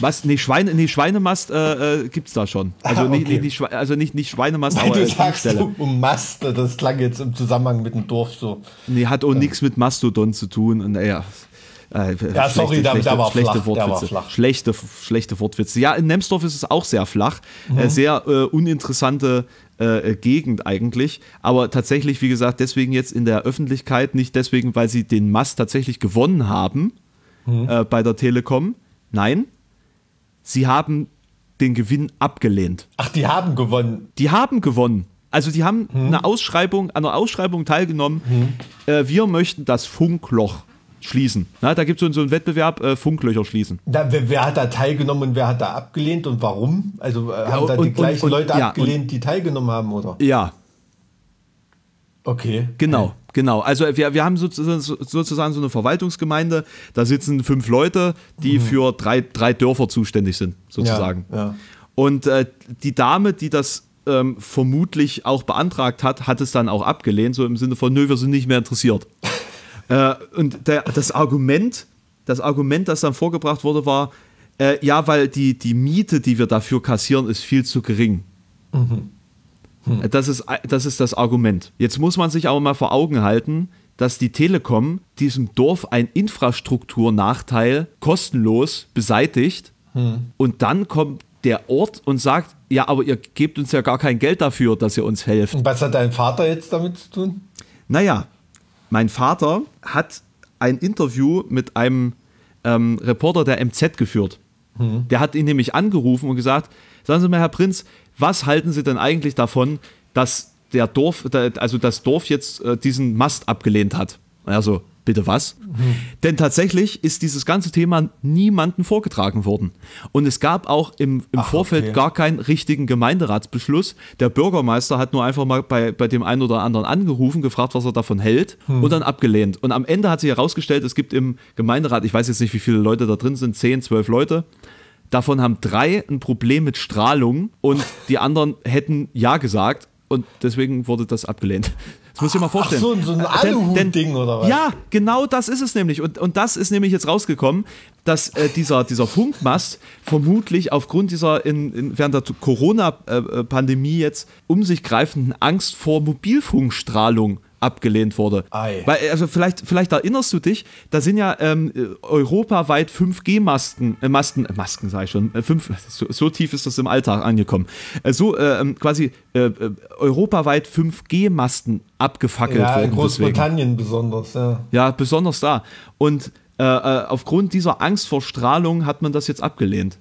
Was? Nee, Schweine, nee Schweinemast äh, äh, gibt es da schon. Also, Ah, nicht, okay. nicht, Schwe- also nicht, nicht Schweinemast, Weil aber du äh, sagst um, Mast, das klang jetzt im Zusammenhang mit dem Dorf so. Nee, hat auch nichts mit Mastodon zu tun. Und, naja, äh, Ja, sorry, der war schlechte flach, der war Wortwitze. flach. Schlechte, schlechte Wortwitze. Ja, in Nemsdorf ist es auch sehr flach. Mhm. Äh, sehr äh, uninteressante äh, Gegend eigentlich. Aber tatsächlich, wie gesagt, deswegen jetzt in der Öffentlichkeit, nicht deswegen, weil sie den Mast tatsächlich gewonnen haben Mhm. äh, bei der Telekom. Nein, sie haben den Gewinn abgelehnt. Ach, die haben gewonnen. Die haben gewonnen. Also die haben Hm. eine Ausschreibung, an einer Ausschreibung teilgenommen. Äh, wir möchten das Funkloch schließen. Na, da gibt es so, so einen Wettbewerb, äh, Funklöcher schließen. Da, wer, wer hat da teilgenommen und wer hat da abgelehnt und warum? Also äh, haben da und- die gleichen und- und- Leute ja, abgelehnt, die teilgenommen haben, oder? Ja, Okay. genau, genau. Also wir, wir haben sozusagen, sozusagen so eine Verwaltungsgemeinde, da sitzen fünf Leute, die für drei, drei Dörfer zuständig sind, sozusagen. Mhm. Ja, ja. Und äh, die Dame, die das ähm, vermutlich auch beantragt hat, hat es dann auch abgelehnt, so im Sinne von, nö, wir sind nicht mehr interessiert. [laughs] äh, und der, das Argument, das Argument, das dann vorgebracht wurde, war, äh, ja, weil die, die Miete, die wir dafür kassieren, ist viel zu gering. Äh, Das, ist, das ist das Argument. Jetzt muss man sich aber mal vor Augen halten, dass die Telekom diesem Dorf einen Infrastrukturnachteil kostenlos beseitigt und dann kommt der Ort und sagt, ja, aber ihr gebt uns ja gar kein Geld dafür, dass ihr uns helft. Und was hat dein Vater jetzt damit zu tun? Naja, mein Vater hat ein Interview mit einem ähm, Reporter der MZ geführt. Der hat ihn nämlich angerufen und gesagt, sagen Sie mal, Herr Prinz, was halten Sie denn eigentlich davon, dass der Dorf, also das Dorf jetzt äh, diesen Mast abgelehnt hat? Also, bitte was? Denn tatsächlich ist dieses ganze Thema niemandem vorgetragen worden. Und es gab auch im, im Ach, Vorfeld okay. gar keinen richtigen Gemeinderatsbeschluss. Der Bürgermeister hat nur einfach mal bei, bei dem einen oder anderen angerufen, gefragt, was er davon hält und dann abgelehnt. Und am Ende hat sich herausgestellt, es gibt im Gemeinderat, ich weiß jetzt nicht, wie viele Leute da drin sind, 10, 12 Leute. Davon haben drei ein Problem mit Strahlung und [laughs] die anderen hätten Ja gesagt und deswegen wurde das abgelehnt. Das muss ich mal vorstellen. so, so ein Denn- Aluhut-Ding oder was? Ja, genau das ist es nämlich. Und, und das ist nämlich jetzt rausgekommen, dass äh, dieser, dieser Funkmast vermutlich aufgrund dieser in, in, während der Corona-Pandemie jetzt um sich greifenden Angst vor Mobilfunkstrahlung abgelehnt wurde. Ei. Weil, also vielleicht, vielleicht erinnerst du dich, da sind ja ähm, äh, europaweit 5G-Masten, äh, Masten, äh, Masken sage ich schon, äh, fünf, [laughs] so, so tief ist das im Alltag angekommen. Äh, so äh, ähm, quasi äh, äh, europaweit 5G-Masten abgefackelt Ja, in worden. deswegen. Großbritannien besonders, ja. Ja, besonders da. Und aufgrund dieser Angst vor Strahlung hat man das jetzt abgelehnt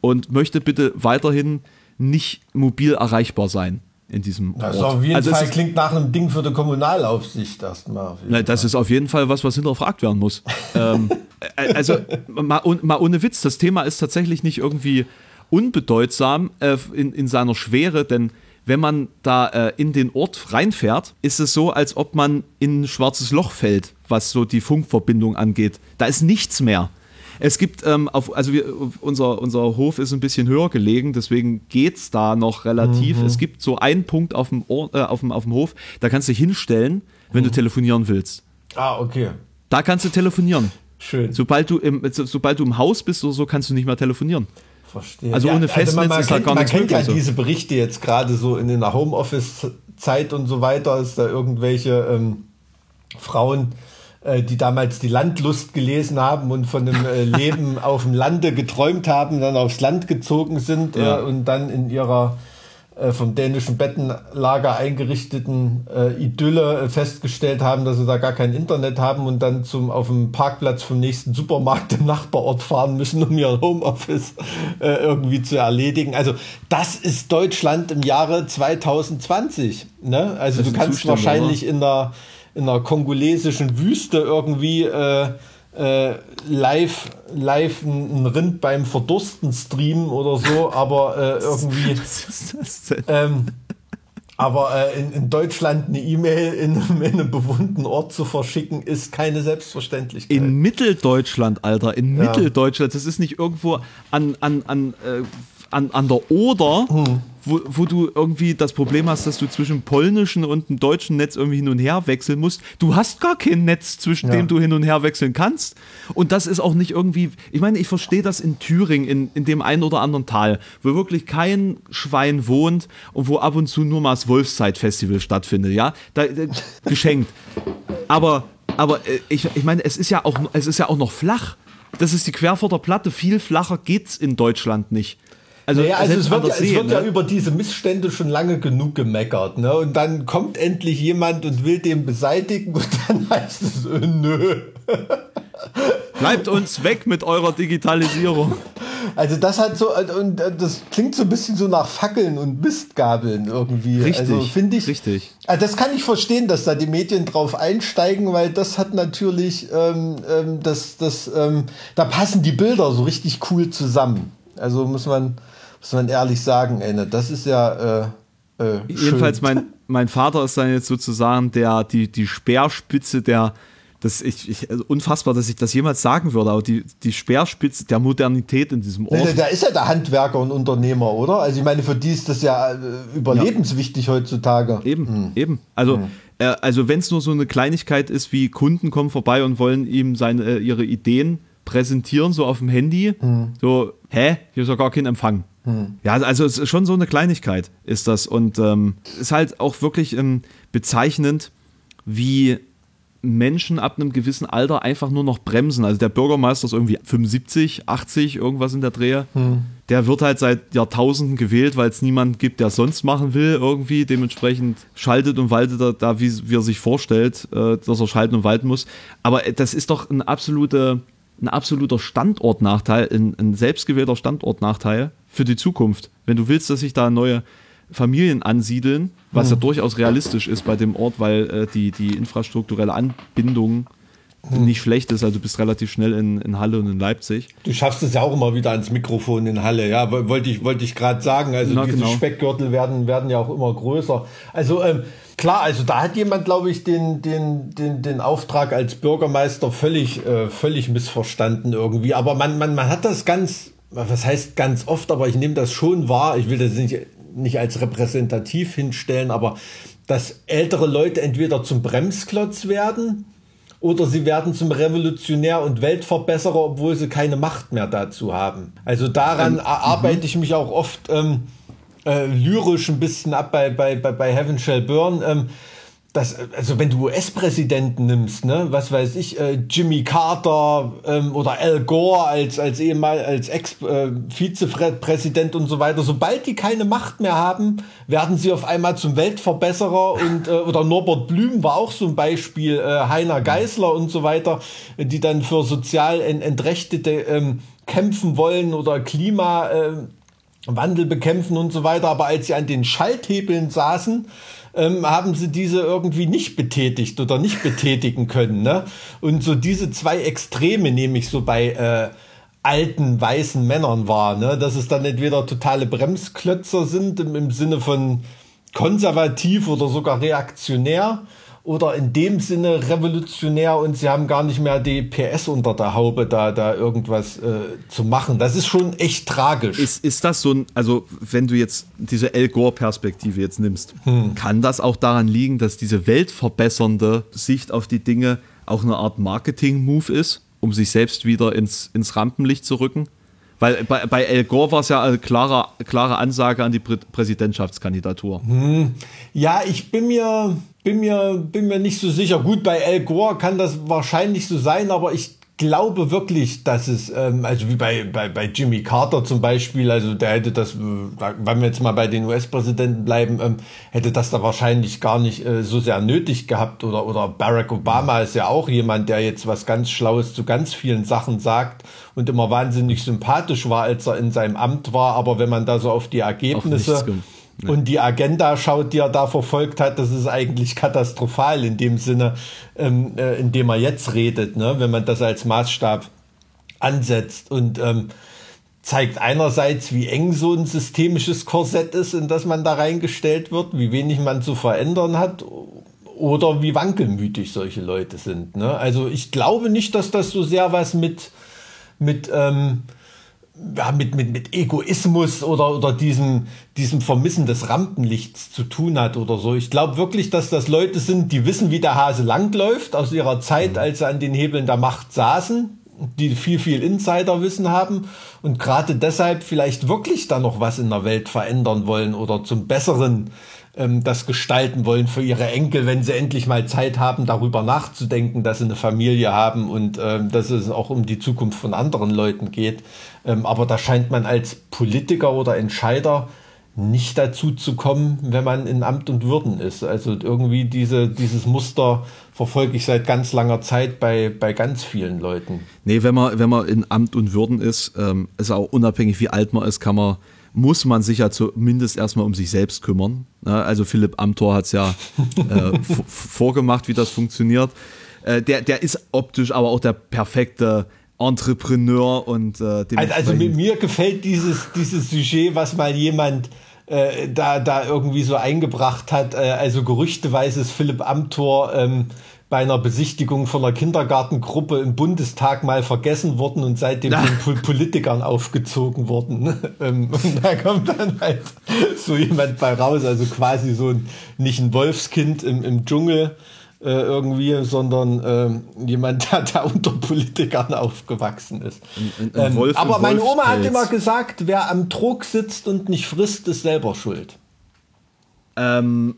und möchte bitte weiterhin nicht mobil erreichbar sein in diesem Das Ort. auf jeden also Fall klingt nach einem Ding für die Kommunalaufsicht erstmal. Nein, das ist auf jeden Fall was, was hinterfragt werden muss. [laughs] ähm, äh, also mal, mal ohne Witz, das Thema ist tatsächlich nicht irgendwie unbedeutsam äh, in, in seiner Schwere, denn wenn man da äh, in den Ort reinfährt, ist es so, als ob man in ein schwarzes Loch fällt, was so die Funkverbindung angeht. Da ist nichts mehr. Es gibt, ähm, auf, also wir, unser, unser Hof ist ein bisschen höher gelegen, deswegen geht's da noch relativ. Es gibt so einen Punkt auf dem, Ohr, äh, auf, dem, auf dem Hof, da kannst du dich hinstellen, wenn du telefonieren willst. Ah, okay. Da kannst du telefonieren. Schön. Sobald du im, so, sobald du im Haus bist oder so, kannst du nicht mehr telefonieren. Verstehe. Also ohne Festnetz man, man ist da kennt, gar man nichts kennt ja so. diese Berichte jetzt gerade so in der Homeoffice-Zeit und so weiter, ist da irgendwelche ähm, Frauen, äh, die damals die Landlust gelesen haben und von einem äh, [laughs] Leben auf dem Lande geträumt haben, dann aufs Land gezogen sind Ja. äh, und dann in ihrer äh, vom dänischen Bettenlager eingerichteten äh, Idylle äh, festgestellt haben, dass sie da gar kein Internet haben und dann zum auf dem Parkplatz vom nächsten Supermarkt im Nachbarort fahren müssen, um ihr Homeoffice äh, irgendwie zu erledigen. Also das ist Deutschland im Jahre 2020. Ne? Also du kannst Zustände, wahrscheinlich in der in der kongolesischen Wüste irgendwie äh, äh, live, live ein, Rind beim Verdursten streamen oder so, aber äh, [laughs] irgendwie, ähm, aber äh, in, in Deutschland eine E-Mail in, einem- in einem bewohnten Ort zu verschicken, ist keine Selbstverständlichkeit. In Mitteldeutschland, Alter, in Mitteldeutschland. Das ist nicht irgendwo an, an, an, äh, an, an der Oder wo, wo du irgendwie das Problem hast, dass du zwischen polnischen und dem deutschen Netz irgendwie hin und her wechseln musst. Du hast gar kein Netz, zwischen ja. dem du hin und her wechseln kannst. Und das ist auch nicht irgendwie, ich meine, ich verstehe das in Thüringen, in, in dem einen oder anderen Tal, wo wirklich kein Schwein wohnt und wo ab und zu nur mal das Wolfszeit-Festival stattfindet, ja? Da, da, geschenkt. Aber, aber äh, ich, ich meine, es ist ja auch, es ist ja auch noch flach. Das ist die Querfurter Platte. Viel flacher geht's in Deutschland nicht. Also, naja, also es wird, ja, sehen, es wird ne? ja über diese Missstände schon lange genug gemeckert. Ne? Und dann kommt endlich jemand und will den beseitigen und [laughs] dann heißt es, äh, nö. Bleibt uns weg mit eurer Digitalisierung. Also das hat so, und das klingt so ein bisschen so nach Fackeln und Mistgabeln irgendwie. Richtig, also finde ich. Richtig. Also das kann ich verstehen, dass da die Medien drauf einsteigen, weil das hat natürlich, ähm, ähm, das, das, ähm, da passen die Bilder so richtig cool zusammen. Also muss man, muss man ehrlich sagen, ey, ne, das ist ja. Äh, äh, Jedenfalls mein, mein Vater ist dann jetzt sozusagen der, die, die Speerspitze der das ich, ich, also unfassbar, dass ich das jemals sagen würde, aber die, die Speerspitze der Modernität in diesem Ort. Da, da ist ja der Handwerker und Unternehmer, oder? Also ich meine, für die ist das ja äh, überlebenswichtig ja. heutzutage. Eben, hm. eben. Also, hm. äh, also wenn es nur so eine Kleinigkeit ist, wie Kunden kommen vorbei und wollen ihm seine, äh, ihre Ideen präsentieren, so auf dem Handy, hm. so, hä, hier ist ja gar kein Empfang. Hm. Ja, also es ist schon so eine Kleinigkeit ist das und ähm, ist halt auch wirklich ähm, bezeichnend, wie Menschen ab einem gewissen Alter einfach nur noch bremsen. Also der Bürgermeister ist irgendwie 75, 80, irgendwas in der Drehe. Hm. Der wird halt seit Jahrtausenden gewählt, weil es niemanden gibt, der sonst machen will irgendwie. Dementsprechend schaltet und waltet er da, wie, wie er sich vorstellt, äh, dass er schalten und walten muss. Aber das ist doch ein, absolute, ein absoluter Standortnachteil, ein, ein selbstgewählter Standortnachteil für die Zukunft. Wenn du willst, dass sich da neue Familien ansiedeln, was ja hm. durchaus realistisch ist bei dem Ort, weil äh, die, die infrastrukturelle Anbindung hm. nicht schlecht ist. Also du bist relativ schnell in, in Halle und in Leipzig. Du schaffst es ja auch immer wieder ans Mikrofon in Halle, ja, wollte ich, wollte ich gerade sagen. Also Na, diese genau. Speckgürtel werden, werden ja auch immer größer. Also ähm, klar, also da hat jemand, glaube ich, den, den, den, den Auftrag als Bürgermeister völlig, äh, völlig missverstanden irgendwie. Aber man, man, man hat das ganz, was heißt ganz oft, aber ich nehme das schon wahr. Ich will das nicht nicht als repräsentativ hinstellen, aber dass ältere Leute entweder zum Bremsklotz werden oder sie werden zum Revolutionär und Weltverbesserer, obwohl sie keine Macht mehr dazu haben. Also daran ähm, arbeite ich mich auch oft ähm, äh, lyrisch ein bisschen ab bei, bei, bei, bei Heaven Shall Burn. Ähm, das, also wenn du US-Präsidenten nimmst, ne, was weiß ich, äh, Jimmy Carter ähm, oder Al Gore als als ehemal als Ex-Vizepräsident äh, und so weiter, sobald die keine Macht mehr haben, werden sie auf einmal zum Weltverbesserer und äh, oder Norbert Blüm war auch so ein Beispiel, äh, Heiner Geisler und so weiter, die dann für sozial Entrechtete ähm, kämpfen wollen oder Klima äh, Wandel bekämpfen und so weiter, aber als sie an den Schalthebeln saßen, ähm, haben sie diese irgendwie nicht betätigt oder nicht betätigen können. Ne? Und so diese zwei Extreme nehme ich so bei äh, alten weißen Männern wahr, ne? dass es dann entweder totale Bremsklötzer sind im, im Sinne von konservativ oder sogar reaktionär oder in dem Sinne revolutionär und sie haben gar nicht mehr die PS unter der Haube, da, da irgendwas äh, zu machen. Das ist schon echt tragisch. Ist, ist das so ein, also wenn du jetzt diese El Gore-Perspektive jetzt nimmst, hm. kann das auch daran liegen, dass diese weltverbessernde Sicht auf die Dinge auch eine Art Marketing-Move ist, um sich selbst wieder ins, ins Rampenlicht zu rücken? Weil bei, bei Al Gore war es ja eine klare, klare Ansage an die Prä Präsidentschaftskandidatur. Hm. Ja, ich bin mir, bin, mir, bin mir nicht so sicher. Gut, bei Al Gore kann das wahrscheinlich so sein, aber ich glaube wirklich, dass es, ähm, also wie bei, bei, bei Jimmy Carter zum Beispiel, also der hätte das, äh, wenn wir jetzt mal bei den US-Präsidenten bleiben, ähm, hätte das da wahrscheinlich gar nicht äh, so sehr nötig gehabt. Oder, oder Barack Obama ist ja auch jemand, der jetzt was ganz Schlaues zu ganz vielen Sachen sagt und immer wahnsinnig sympathisch war, als er in seinem Amt war. Aber wenn man da so auf die Ergebnisse Und die Agenda schaut, die er da verfolgt hat, das ist eigentlich katastrophal in dem Sinne, ähm, äh, in dem er jetzt redet, ne? wenn man das als Maßstab ansetzt und ähm, zeigt einerseits, wie eng so ein systemisches Korsett ist, in das man da reingestellt wird, wie wenig man zu verändern hat oder wie wankelmütig solche Leute sind. Ne? Also ich glaube nicht, dass das so sehr was mit, mit ähm, ja, mit, mit, mit Egoismus oder, oder diesem, diesem Vermissen des Rampenlichts zu tun hat oder so. Ich glaube wirklich, dass das Leute sind, die wissen, wie der Hase langläuft aus ihrer Zeit, mhm. als sie an den Hebeln der Macht saßen, die viel, viel Insiderwissen haben und gerade deshalb vielleicht wirklich da noch was in der Welt verändern wollen oder zum Besseren ähm, das gestalten wollen für ihre Enkel, wenn sie endlich mal Zeit haben, darüber nachzudenken, dass sie eine Familie haben und ähm, dass es auch um die Zukunft von anderen Leuten geht. Ähm, aber da scheint man als Politiker oder Entscheider nicht dazu zu kommen, wenn man in Amt und Würden ist. Also irgendwie diese, dieses Muster verfolge ich seit ganz langer Zeit bei, bei ganz vielen Leuten. Nee, wenn man, wenn man in Amt und Würden ist, ähm, ist auch unabhängig, wie alt man ist, kann man muss man sich ja zumindest erstmal um sich selbst kümmern. Also Philipp Amthor hat es ja [laughs] äh, vorgemacht, wie das funktioniert. Äh, der, der ist optisch aber auch der perfekte Entrepreneur und äh, also, also mit mir gefällt dieses, dieses Sujet, was mal jemand äh, da, da irgendwie so eingebracht hat. Äh, also gerüchteweise ist Philipp Amthor ähm, bei einer Besichtigung von einer Kindergartengruppe im Bundestag mal vergessen worden und seitdem von Politikern aufgezogen worden. [laughs] Ähm, und da kommt dann halt so jemand bei raus, also quasi so ein, nicht ein Wolfskind im, im Dschungel äh, irgendwie, sondern äh, jemand, der da unter Politikern aufgewachsen ist. Ein, ein, ein ähm, aber meine Oma hat immer gesagt, wer am Druck sitzt und nicht frisst, ist selber schuld. Ähm,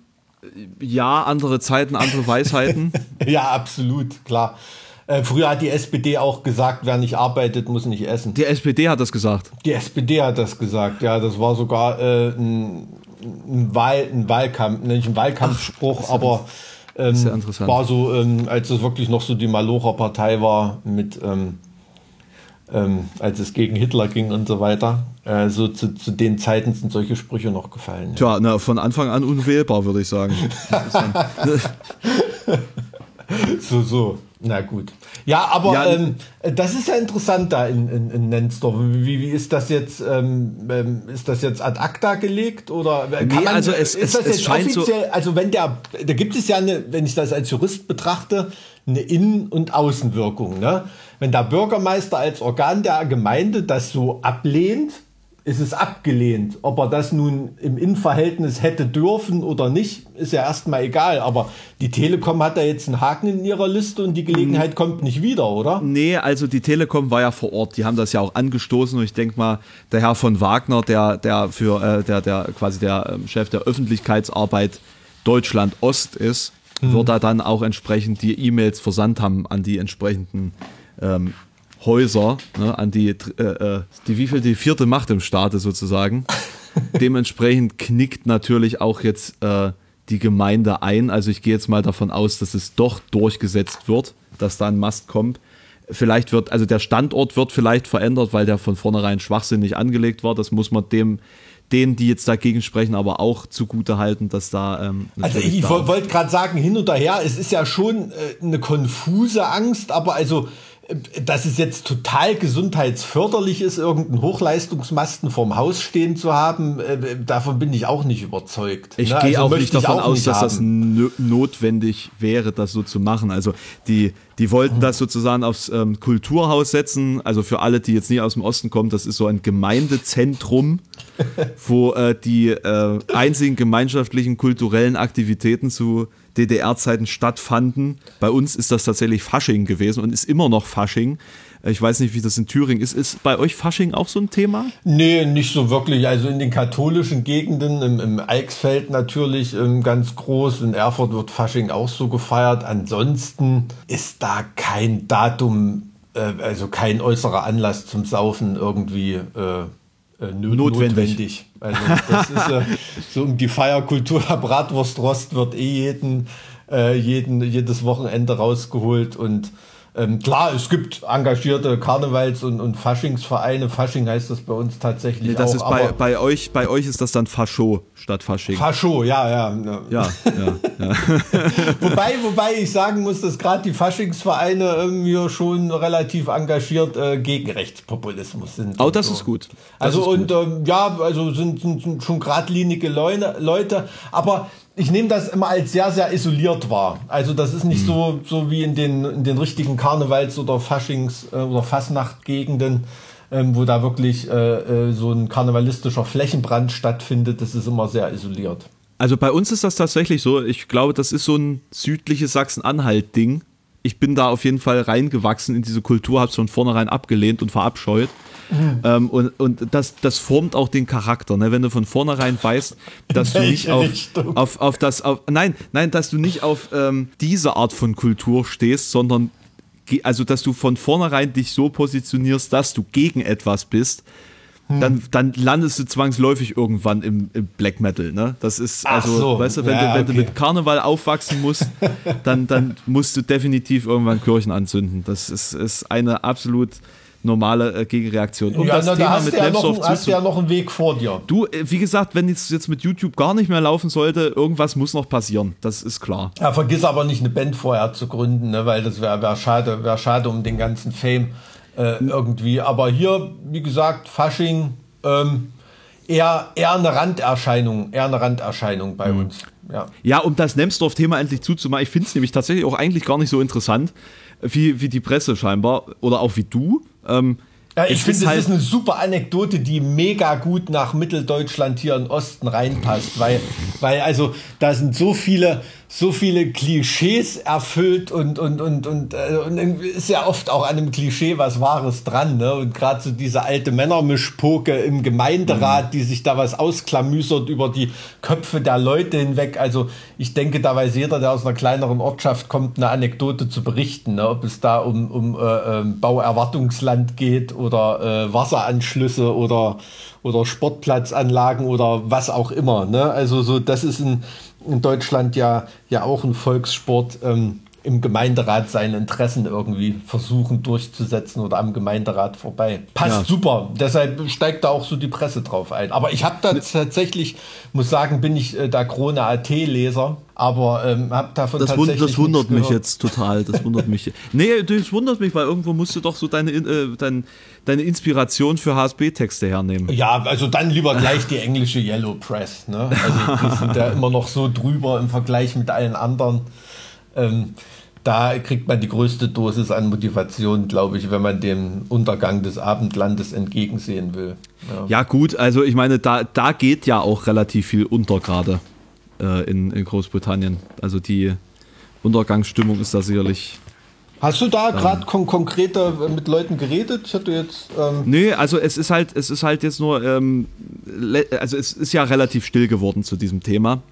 ja, andere Zeiten, andere Weisheiten. [laughs] ja, absolut, klar. Äh, früher hat die SPD auch gesagt, wer nicht arbeitet, muss nicht essen. Die SPD hat das gesagt. Die SPD hat das gesagt, ja. Das war sogar äh, ein, ein, Wahl, ein Wahlkampf, nicht ein Wahlkampfspruch, Ach, aber ähm, war so, ähm, als es wirklich noch so die Malocher-Partei war mit ähm, ähm, als es gegen Hitler ging und so weiter. Äh, so zu, zu, den Zeiten sind solche Sprüche noch gefallen. Tja, ja. na, von Anfang an unwählbar, würde ich sagen. [laughs] so, so. Na gut. Ja, aber ja, ähm, das ist ja interessant da in, in, in Nensdorf. Wie, wie ist das jetzt? Ähm, ähm ist das jetzt ad acta gelegt oder kann nee, man, also es, ist das es, jetzt offiziell? So also wenn der, da gibt es ja eine, wenn ich das als Jurist betrachte, eine Innen- und Außenwirkung. Ne? Wenn der Bürgermeister als Organ der Gemeinde das so ablehnt, ist es abgelehnt. Ob er das nun im Innenverhältnis hätte dürfen oder nicht, ist ja erstmal egal. Aber die Telekom hat da jetzt einen Haken in ihrer Liste und die Gelegenheit kommt nicht wieder, oder? Nee, also die Telekom war ja vor Ort. Die haben das ja auch angestoßen und ich denke mal, der Herr von Wagner, der, der für, äh, der, der quasi der ähm, Chef der Öffentlichkeitsarbeit Deutschland Ost ist, mhm. wird da dann auch entsprechend die E-Mails versandt haben an die entsprechenden ähm, Häuser, ne, an die, äh, äh, die wie die vierte Macht im Staate sozusagen. [laughs] Dementsprechend knickt natürlich auch jetzt äh, die Gemeinde ein. Also ich gehe jetzt mal davon aus, dass es doch durchgesetzt wird, dass da ein Mast kommt. Vielleicht wird, also der Standort wird vielleicht verändert, weil der von vornherein schwachsinnig angelegt war. Das muss man dem denen, die jetzt dagegen sprechen, aber auch zugute halten, dass da. Ähm, also ich wollte gerade sagen, hin und her, es ist ja schon äh, eine konfuse Angst, aber also dass es jetzt total gesundheitsförderlich ist, irgendeinen Hochleistungsmasten vorm Haus stehen zu haben, äh, davon bin ich auch nicht überzeugt. Ich ne? gehe also auch nicht davon auch aus, nicht dass haben. das notwendig wäre, das so zu machen. Also die, die wollten das sozusagen aufs ähm, Kulturhaus setzen. Also für alle, die jetzt nie aus dem Osten kommen, das ist so ein Gemeindezentrum, wo äh, die äh, einzigen gemeinschaftlichen kulturellen Aktivitäten zu DDR-Zeiten stattfanden. Bei uns ist das tatsächlich Fasching gewesen und ist immer noch Fasching. Ich weiß nicht, wie das in Thüringen ist. Ist bei euch Fasching auch so ein Thema? Nee, nicht so wirklich. Also in den katholischen Gegenden, im, im Eichsfeld natürlich ähm, ganz groß. In Erfurt wird Fasching auch so gefeiert. Ansonsten ist da kein Datum, äh, also kein äußerer Anlass zum Saufen irgendwie. Äh, äh, notwendig. notwendig. Also das ist äh, so um die Feierkultur. [laughs] Bratwurstrost wird eh jeden, äh, jeden, jedes Wochenende rausgeholt und ähm, klar, es gibt engagierte Karnevals- und, und Faschingsvereine. Fasching heißt das bei uns tatsächlich nee, das auch. Ist bei, bei, euch, bei euch ist das dann Fascho statt Fasching. Fascho, ja, ja. Ja, ja, ja. [laughs] wobei, wobei ich sagen muss, dass gerade die Faschingsvereine irgendwie schon relativ engagiert äh, gegen Rechtspopulismus sind. Oh, das so. ist gut. Das also ist und gut. Ähm, ja, also sind, sind, sind schon geradlinige Leute, aber ich nehme das immer als sehr, sehr isoliert wahr. Also das ist nicht mhm. so, so wie in den, in den richtigen Karnevals- oder Faschings- äh, oder Fasnachtgegenden, ähm, wo da wirklich äh, äh, so ein karnevalistischer Flächenbrand stattfindet, das ist immer sehr isoliert. Also bei uns ist das tatsächlich so. Ich glaube, das ist so ein südliches Sachsen-Anhalt-Ding. Ich bin da auf jeden Fall reingewachsen in diese Kultur, habe es von vornherein abgelehnt und verabscheut. Mhm. Ähm, und und das, das formt auch den Charakter, ne? wenn du von vornherein weißt, dass du [laughs] nicht auf, auf, auf das, auf, nein, nein, dass du nicht auf ähm, diese Art von Kultur stehst, sondern also dass du von vornherein dich so positionierst, dass du gegen etwas bist, hm. dann, dann landest du zwangsläufig irgendwann im, im Black Metal. Ne? Das ist, also, so. weißt du, wenn, ja, du, wenn okay. du mit Karneval aufwachsen musst, [laughs] dann, dann musst du definitiv irgendwann Kirchen anzünden. Das ist, ist eine absolut normale äh, Gegenreaktion. Um ja, das na, Thema da mit ja noch, hast du ja noch einen Weg vor dir. Du, äh, wie gesagt, wenn es jetzt mit YouTube gar nicht mehr laufen sollte, irgendwas muss noch passieren. Das ist klar. Ja, vergiss aber nicht eine Band vorher zu gründen, ne, weil das wäre wär schade, wär schade um den ganzen Fame äh, irgendwie. Aber hier, wie gesagt, Fasching, ähm, eher, eher eine Randerscheinung, eher eine Randerscheinung bei mhm. uns. Ja. ja, um das Nemsdorf-Thema endlich zuzumachen, ich finde es nämlich tatsächlich auch eigentlich gar nicht so interessant, wie, wie die Presse scheinbar oder auch wie du. Ähm, ja, ich finde, das halt ist eine super Anekdote, die mega gut nach Mitteldeutschland hier im Osten reinpasst, weil, weil also da sind so viele, so viele Klischees erfüllt und, und, und, und, äh, und ist ja oft auch an einem Klischee was Wahres dran. Ne? Und gerade so diese alte Männermischpoke im Gemeinderat, mhm. die sich da was ausklamüsert über die Köpfe der Leute hinweg. Also ich denke, da weiß jeder, der aus einer kleineren Ortschaft kommt, eine Anekdote zu berichten. Ne? Ob es da um, um äh, ähm, Bauerwartungsland geht oder äh, Wasseranschlüsse oder, oder Sportplatzanlagen oder was auch immer. Ne? Also so, das ist ein in Deutschland ja, ja auch ein Volkssport, ähm, im Gemeinderat seine Interessen irgendwie versuchen durchzusetzen oder am Gemeinderat vorbei. Passt ja. super. Deshalb steigt da auch so die Presse drauf ein. Aber ich habe da tatsächlich, muss sagen, bin ich äh, da Krone AT-Leser, aber ähm, habe davon das tatsächlich. das wundert mich jetzt total. Das wundert mich. Nee, das wundert mich, weil irgendwo musst du doch so deine, äh, dein, deine Inspiration für HSB-Texte hernehmen. Ja, also dann lieber gleich die englische Yellow Press. Ne? Also die sind ja [laughs] immer noch so drüber im Vergleich mit allen anderen. Ähm, da kriegt man die größte Dosis an Motivation, glaube ich, wenn man dem Untergang des Abendlandes entgegensehen will. Ja, ja gut, also ich meine, da, da geht ja auch relativ viel unter gerade äh, in, in Großbritannien. Also die Untergangsstimmung ist da sicherlich. Hast du da gerade ähm, kon konkreter mit Leuten geredet? Ich hatte jetzt. Ähm nee, also es ist halt, es ist halt jetzt nur, ähm, also es ist ja relativ still geworden zu diesem Thema.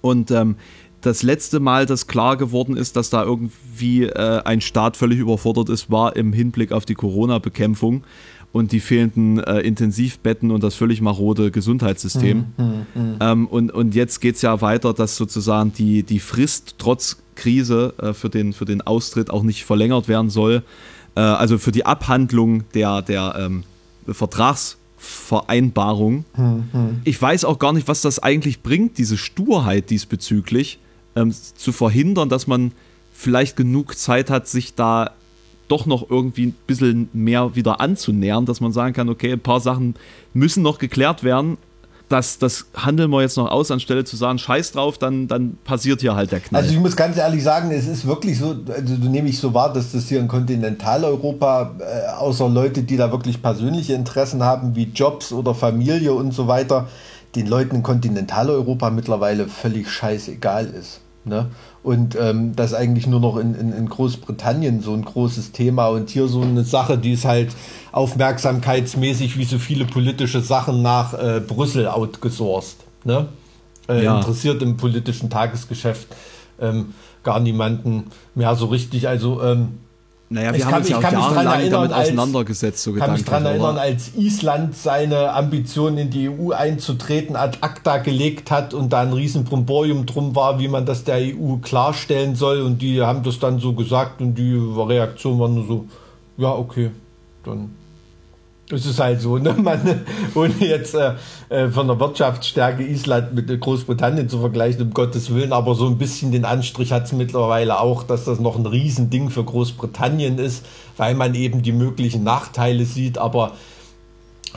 Und ähm, das letzte Mal, dass klar geworden ist, dass da irgendwie äh, ein Staat völlig überfordert ist, war im Hinblick auf die Corona-Bekämpfung und die fehlenden äh, Intensivbetten und das völlig marode Gesundheitssystem. Mh. Ähm, und, und jetzt geht es ja weiter, dass sozusagen die, die Frist trotz Krise äh, für, den, für den Austritt auch nicht verlängert werden soll. Äh, also für die Abhandlung der, der ähm, Vertragsvereinbarung. Mhm. Ich weiß auch gar nicht, was das eigentlich bringt, diese Sturheit diesbezüglich ähm, zu verhindern, dass man vielleicht genug Zeit hat, sich da doch noch irgendwie ein bisschen mehr wieder anzunähern, dass man sagen kann, okay, ein paar Sachen müssen noch geklärt werden. Das, das handeln wir jetzt noch aus, anstelle zu sagen, scheiß drauf, dann, dann passiert hier halt der Knall. Also ich muss ganz ehrlich sagen, es ist wirklich so, also du nehme ich so wahr, dass das hier in Kontinentaleuropa, äh, außer Leute, die da wirklich persönliche Interessen haben, wie Jobs oder Familie und so weiter, den Leuten in Kontinentaleuropa mittlerweile völlig scheißegal ist. Ne? Und ähm, das eigentlich nur noch in, in, in, Großbritannien so ein großes Thema und hier so eine Sache, die ist halt aufmerksamkeitsmäßig wie so viele politische Sachen nach äh, Brüssel outgesourced. Ne? Äh, ja. Interessiert im politischen Tagesgeschäft ähm, gar niemanden mehr so richtig. Also ähm, naja, wir ich haben kann, uns ja auch jahrelang erinnern, damit auseinandergesetzt. Ich so kann mich daran erinnern, als Island seine Ambition in die EU einzutreten ad acta gelegt hat und da ein Riesenbromborium drum war, wie man das der EU klarstellen soll. Und die haben das dann so gesagt und die Reaktion war nur so, ja, okay, dann es ist halt so, ne? [laughs] Man, ohne jetzt äh, äh, von der Wirtschaftsstärke Island mit Großbritannien zu vergleichen, um Gottes Willen, aber so ein bisschen den Anstrich hat es mittlerweile auch, dass das noch ein Riesending für Großbritannien ist, weil man eben die möglichen Nachteile sieht, aber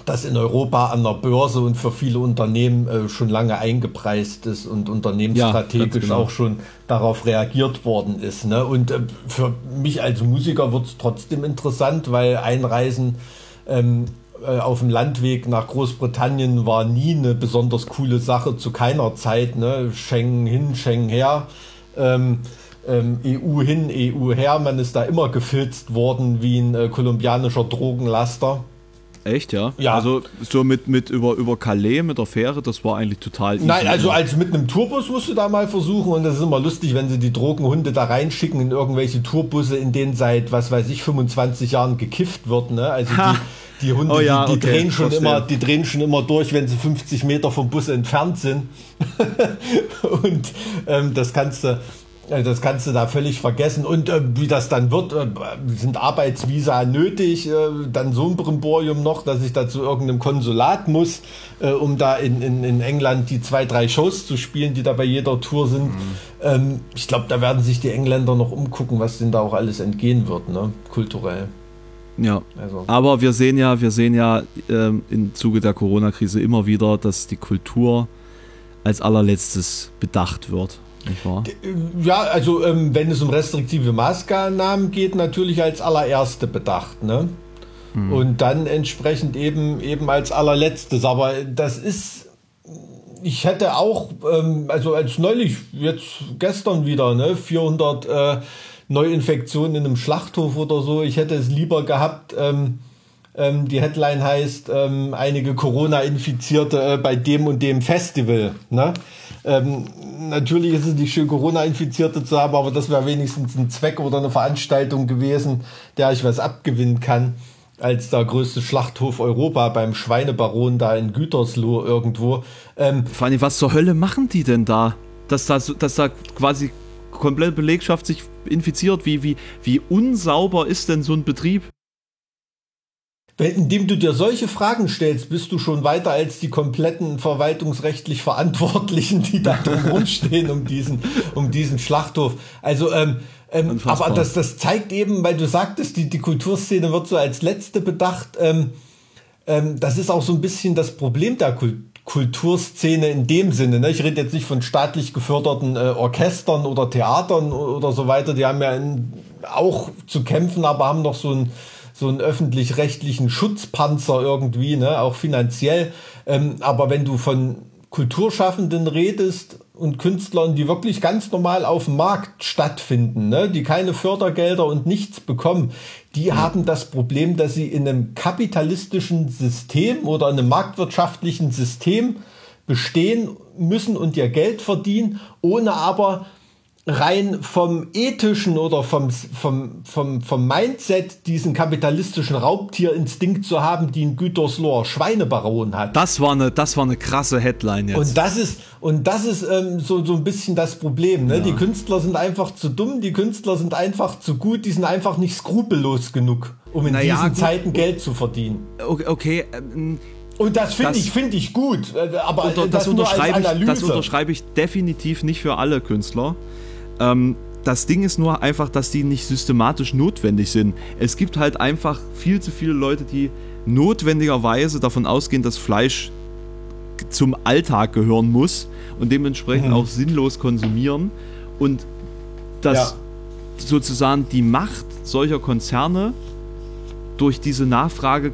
das in Europa an der Börse und für viele Unternehmen äh, schon lange eingepreist ist und unternehmensstrategisch ja, genau. auch schon darauf reagiert worden ist. Ne? Und äh, für mich als Musiker wird es trotzdem interessant, weil Einreisen ähm, äh, auf dem Landweg nach Großbritannien war nie eine besonders coole Sache zu keiner Zeit. Ne? Schengen hin, Schengen her. Ähm, ähm, EU hin, EU her. Man ist da immer gefilzt worden wie ein äh, kolumbianischer Drogenlaster. Echt, ja? Ja. Also so mit, mit über, über Calais mit der Fähre, das war eigentlich total easy. Nein, also als mit einem Tourbus musst du da mal versuchen und das ist immer lustig, wenn sie die Drogenhunde da reinschicken in irgendwelche Tourbusse, in denen seit, was weiß ich, 25 Jahren gekifft wird, ne? Also die, die Hunde, oh ja, die, die okay, drehen schon immer, die drehen schon immer durch, wenn sie 50 Meter vom Bus entfernt sind. [laughs] und ähm, das kannst du, das kannst du da völlig vergessen. Und äh, wie das dann wird, äh, sind Arbeitsvisa nötig, äh, dann so ein Brimborium noch, dass ich da zu irgendeinem Konsulat muss, äh, um da in, in, in England die zwei, drei Shows zu spielen, die da bei jeder Tour sind. Mhm. Ähm, ich glaube, da werden sich die Engländer noch umgucken, was denn da auch alles entgehen wird, ne? kulturell. Ja, also. aber wir sehen ja, wir sehen ja ähm, im Zuge der Corona-Krise immer wieder, dass die Kultur als allerletztes bedacht wird nicht wahr? Ja, also ähm, wenn es um restriktive Maßnahmen geht, natürlich als allererste bedacht, ne? Hm. Und dann entsprechend eben eben als allerletztes. Aber das ist, ich hätte auch, ähm, also als neulich, jetzt gestern wieder, ne, 400 äh, Neuinfektionen in einem Schlachthof oder so. Ich hätte es lieber gehabt. Ähm, ähm, die Headline heißt ähm, einige Corona-Infizierte äh, bei dem und dem Festival. Ne? Ähm, natürlich ist es nicht schön, Corona-Infizierte zu haben, aber das wäre wenigstens ein Zweck oder eine Veranstaltung gewesen, der ich was abgewinnen kann, als der größte Schlachthof Europa beim Schweinebaron da in Gütersloh irgendwo. Ähm, Vor allem, was zur Hölle machen die denn da? Dass da, dass da quasi komplette Belegschaft sich infiziert? Wie, wie, wie unsauber ist denn so ein Betrieb? Indem du dir solche Fragen stellst, bist du schon weiter als die kompletten verwaltungsrechtlich Verantwortlichen, die da drumherum [laughs] stehen um diesen, um diesen Schlachthof. Also, ähm, ähm, aber das, das zeigt eben, weil du sagtest, die, die Kulturszene wird so als letzte bedacht. Ähm, ähm, das ist auch so ein bisschen das Problem der Kultur. Kulturszene in dem Sinne. Ne? Ich rede jetzt nicht von staatlich geförderten äh, Orchestern oder Theatern oder so weiter. Die haben ja in, auch zu kämpfen, aber haben noch so ein so einen öffentlich-rechtlichen Schutzpanzer irgendwie, ne, auch finanziell. Ähm, aber wenn du von Kulturschaffenden redest und Künstlern, die wirklich ganz normal auf dem Markt stattfinden, ne, die keine Fördergelder und nichts bekommen, die mhm. haben das Problem, dass sie in einem kapitalistischen System oder einem marktwirtschaftlichen System bestehen müssen und ihr Geld verdienen, ohne aber rein vom ethischen oder vom, vom, vom, vom Mindset diesen kapitalistischen Raubtierinstinkt zu haben, die ein Gütersloher Schweinebaron hat. Das war eine, das war eine krasse Headline jetzt. Und das ist, und das ist ähm, so, so ein bisschen das Problem. Ne? Ja. Die Künstler sind einfach zu dumm, die Künstler sind einfach zu gut, die sind einfach nicht skrupellos genug, um in naja, diesen. Zeiten Geld zu verdienen. Okay, okay ähm, und das finde ich, find ich gut, äh, aber unter, das, das unterschreibe ich, das unterschreibe ich definitiv nicht für alle Künstler. Ähm, das Ding ist nur einfach, dass die nicht systematisch notwendig sind. Es gibt halt einfach viel zu viele Leute, die notwendigerweise davon ausgehen, dass Fleisch zum Alltag gehören muss und dementsprechend mhm. auch sinnlos konsumieren. Und dass ja. sozusagen die Macht solcher Konzerne durch diese Nachfrage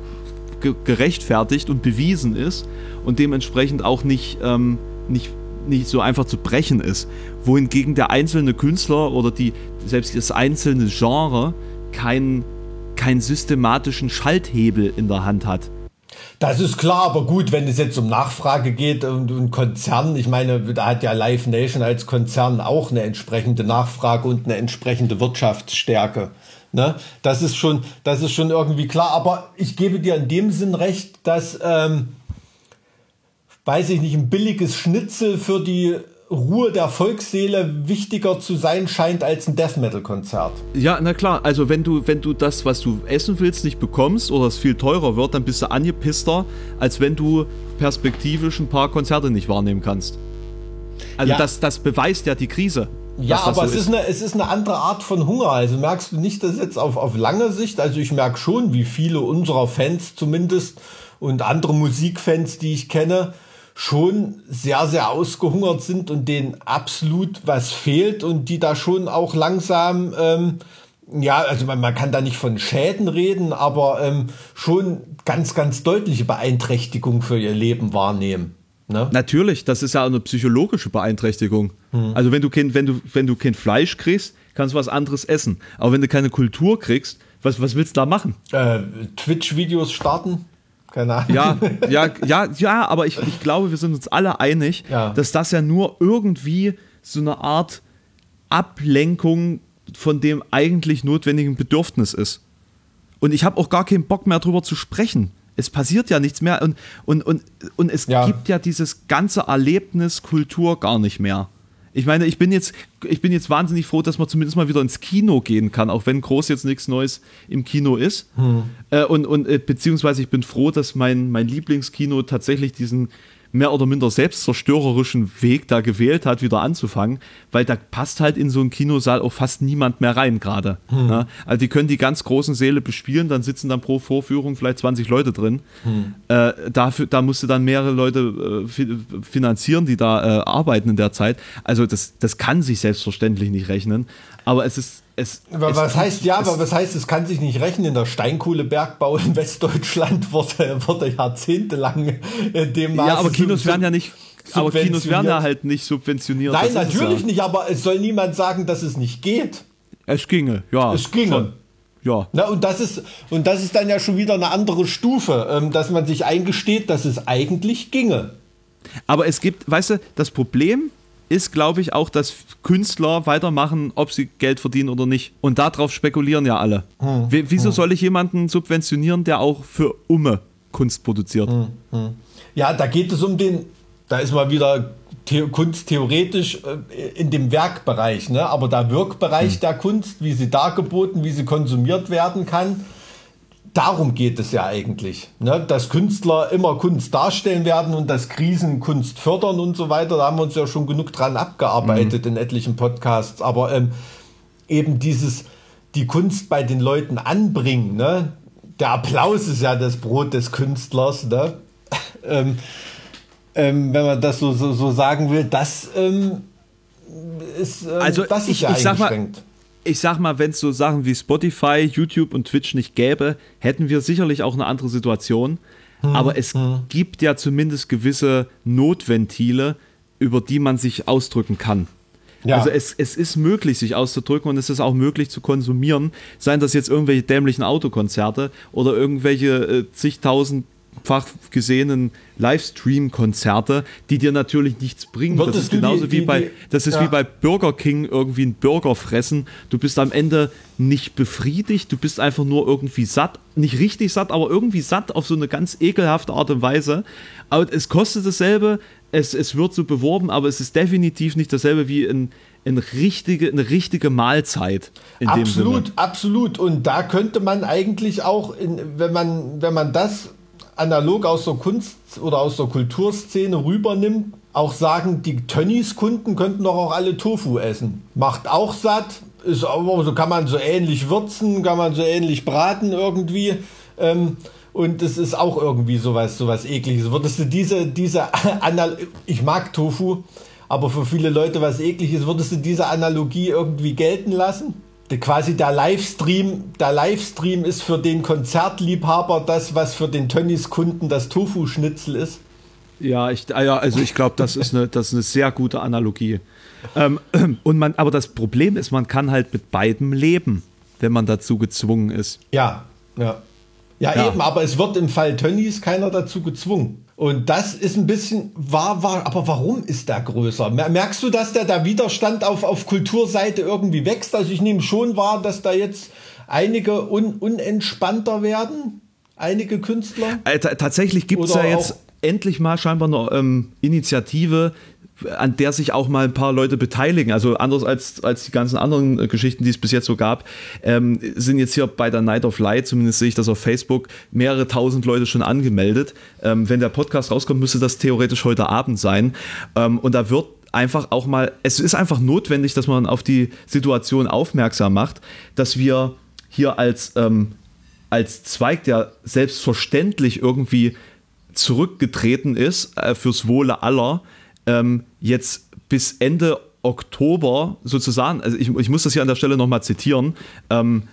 gerechtfertigt und bewiesen ist und dementsprechend auch nicht, ähm, nicht nicht so einfach zu brechen ist. Wohingegen der einzelne Künstler oder die, selbst das einzelne Genre keinen keinen systematischen Schalthebel in der Hand hat. Das ist klar, aber gut, wenn es jetzt um Nachfrage geht und, und Konzern, ich meine, da hat ja Live Nation als Konzern auch eine entsprechende Nachfrage und eine entsprechende Wirtschaftsstärke. Ne? Das ist schon, das ist schon irgendwie klar. Aber ich gebe dir in dem Sinn recht, dass ähm, weiß ich nicht, ein billiges Schnitzel für die Ruhe der Volksseele wichtiger zu sein scheint als ein Death Metal Konzert. Ja, na klar, also wenn du wenn du das, was du essen willst, nicht bekommst oder es viel teurer wird, dann bist du angepisster, als wenn du perspektivisch ein paar Konzerte nicht wahrnehmen kannst. Also ja. das das beweist ja die Krise. Ja, aber so es, ist. eine, es ist eine andere Art von Hunger. Also merkst du nicht, dass jetzt auf, auf lange Sicht, also ich merke schon, wie viele unserer Fans zumindest und andere Musikfans, die ich kenne, schon sehr, sehr ausgehungert sind und denen absolut was fehlt und die da schon auch langsam ähm, ja, also man, man kann da nicht von Schäden reden, aber ähm, schon ganz, ganz deutliche Beeinträchtigung für ihr Leben wahrnehmen. Ne? Natürlich, das ist ja eine psychologische Beeinträchtigung. Hm. Also wenn du, kein, wenn, du, wenn du kein Fleisch kriegst, kannst du was anderes essen. Aber wenn du keine Kultur kriegst, was, was willst du da machen? Äh, Twitch-Videos starten? Keine Ahnung. Ja, [laughs] ja, ja, ja, aber ich, ich glaube, wir sind uns alle einig, ja. dass das ja nur irgendwie so eine Art Ablenkung von dem eigentlich notwendigen Bedürfnis ist. Und ich habe auch gar keinen Bock mehr darüber zu sprechen. Es passiert ja nichts mehr und, und, und, und es ja. gibt ja dieses ganze Erlebnis Kultur gar nicht mehr. Ich meine, ich bin jetzt, ich bin jetzt wahnsinnig froh, dass man zumindest mal wieder ins Kino gehen kann, auch wenn groß jetzt nichts Neues im Kino ist. Hm. Äh, und, und äh, beziehungsweise ich bin froh, dass mein, mein Lieblingskino tatsächlich diesen mehr oder minder selbstzerstörerischen Weg da gewählt hat, wieder anzufangen, weil da passt halt in so einen Kinosaal auch fast niemand mehr rein gerade. Hm. Ja? Also die können die ganz großen Säle bespielen, dann sitzen dann pro Vorführung vielleicht 20 Leute drin. Hm. Äh, dafür, da musste dann mehrere Leute äh, finanzieren, die da äh, arbeiten in der Zeit. Also das, das kann sich selbstverständlich nicht rechnen. Aber es ist es, aber was heißt ja, aber was heißt, es kann sich nicht rechnen? Der Steinkohlebergbau in [laughs] Westdeutschland wurde, wurde jahrzehntelang in dem Maße Ja, aber Kinos werden ja nicht aber Kinos werden ja halt nicht subventioniert. Nein, natürlich ja. nicht, aber es soll niemand sagen, dass es nicht geht. Es ginge, ja. Es ginge. Schon. Ja. Na, und, das ist, und das ist dann ja schon wieder eine andere Stufe, ähm, dass man sich eingesteht, dass es eigentlich ginge. Aber es gibt, weißt du, das Problem ist, glaube ich, auch, dass Künstler weitermachen, ob sie Geld verdienen oder nicht. Und darauf spekulieren ja alle. Hm. Wieso hm. soll ich jemanden subventionieren, der auch für Umme Kunst produziert? Hm. hm. Ja, da geht es um den, da ist mal wieder The Kunst theoretisch äh, in dem Werkbereich, ne? aber der Wirkbereich hm. der Kunst, wie sie dargeboten, wie sie konsumiert werden kann, darum geht es ja eigentlich, ne? dass Künstler immer Kunst darstellen werden und dass Krisen Kunst fördern und so weiter. Da haben wir uns ja schon genug dran abgearbeitet mhm. in etlichen Podcasts. Aber ähm, eben dieses, die Kunst bei den Leuten anbringen, ne? der Applaus ist ja das Brot des Künstlers. Ne? [laughs] ähm, ähm, wenn man das so, so, so sagen will, das ähm, ist, ähm, also das ist ich, ja ich eingeschränkt. Sag mal, ich sag mal, wenn es so Sachen wie Spotify, YouTube und Twitch nicht gäbe, hätten wir sicherlich auch eine andere Situation. Hm, Aber es hm. gibt ja zumindest gewisse Notventile, über die man sich ausdrücken kann. Ja. Also es, es ist möglich, sich auszudrücken und es ist auch möglich zu konsumieren. Seien das jetzt irgendwelche dämlichen Autokonzerte oder irgendwelche äh, zigtausend fach gesehenen Livestream-Konzerte, die dir natürlich nichts bringen. Würdest das ist genauso die, wie bei, die, das ist ja. wie bei Burger King irgendwie ein Burger fressen. Du bist am Ende nicht befriedigt, du bist einfach nur irgendwie satt, nicht richtig satt, aber irgendwie satt auf so eine ganz ekelhafte Art und Weise. Aber es kostet dasselbe, es, es wird so beworben, aber es ist definitiv nicht dasselbe wie ein, eine richtige, eine richtige Mahlzeit. absolut, absolut. Und da könnte man eigentlich auch, in, wenn man, wenn man das analog aus der Kunst oder aus der Kulturszene rübernimmt, auch sagen, die Tönnies-Kunden könnten doch auch alle Tofu essen. Macht auch satt, ist aber so kann man so ähnlich würzen, kann man so ähnlich braten irgendwie. Ähm, und es ist auch irgendwie sowas, sowas ekliges. Würdest du diese, diese [laughs] Anal ich mag Tofu, aber für viele Leute was ekliges, würdest du diese Analogie irgendwie gelten lassen? Quasi der Livestream, der Livestream ist für den Konzertliebhaber das, was für den Tönnies-Kunden das Tofu-Schnitzel ist. Ja, ich, ah ja, also ich glaube, das, ist eine, das ist eine sehr gute Analogie. Ähm, [clears throat] und man, aber das Problem ist, man kann halt mit beidem leben, wenn man dazu gezwungen ist. Ja, ja. Ja, ja. eben, aber es wird im Fall Tönnies keiner dazu gezwungen. Und das ist ein bisschen, war, war, aber warum ist der größer? Merkst du, dass der, der Widerstand auf, auf Kulturseite irgendwie wächst? Also ich nehme schon wahr, dass da jetzt einige un, unentspannter werden, einige Künstler. Äh, tatsächlich gibt es ja jetzt endlich mal scheinbar eine ähm, Initiative, an der sich auch mal ein paar Leute beteiligen. Also anders als, als die ganzen anderen äh, Geschichten, die es bis jetzt so gab, ähm, sind jetzt hier bei der Night of Light, zumindest sehe ich das auf Facebook, mehrere tausend Leute schon angemeldet. Ähm, wenn der Podcast rauskommt, müsste das theoretisch heute Abend sein. Ähm, und da wird einfach auch mal, es ist einfach notwendig, dass man auf die Situation aufmerksam macht, dass wir hier als, ähm, als Zweig, der selbstverständlich irgendwie zurückgetreten ist äh, fürs Wohle aller, ähm, jetzt bis Ende Oktober sozusagen, also ich, ich muss das hier an der Stelle nochmal zitieren, ähm,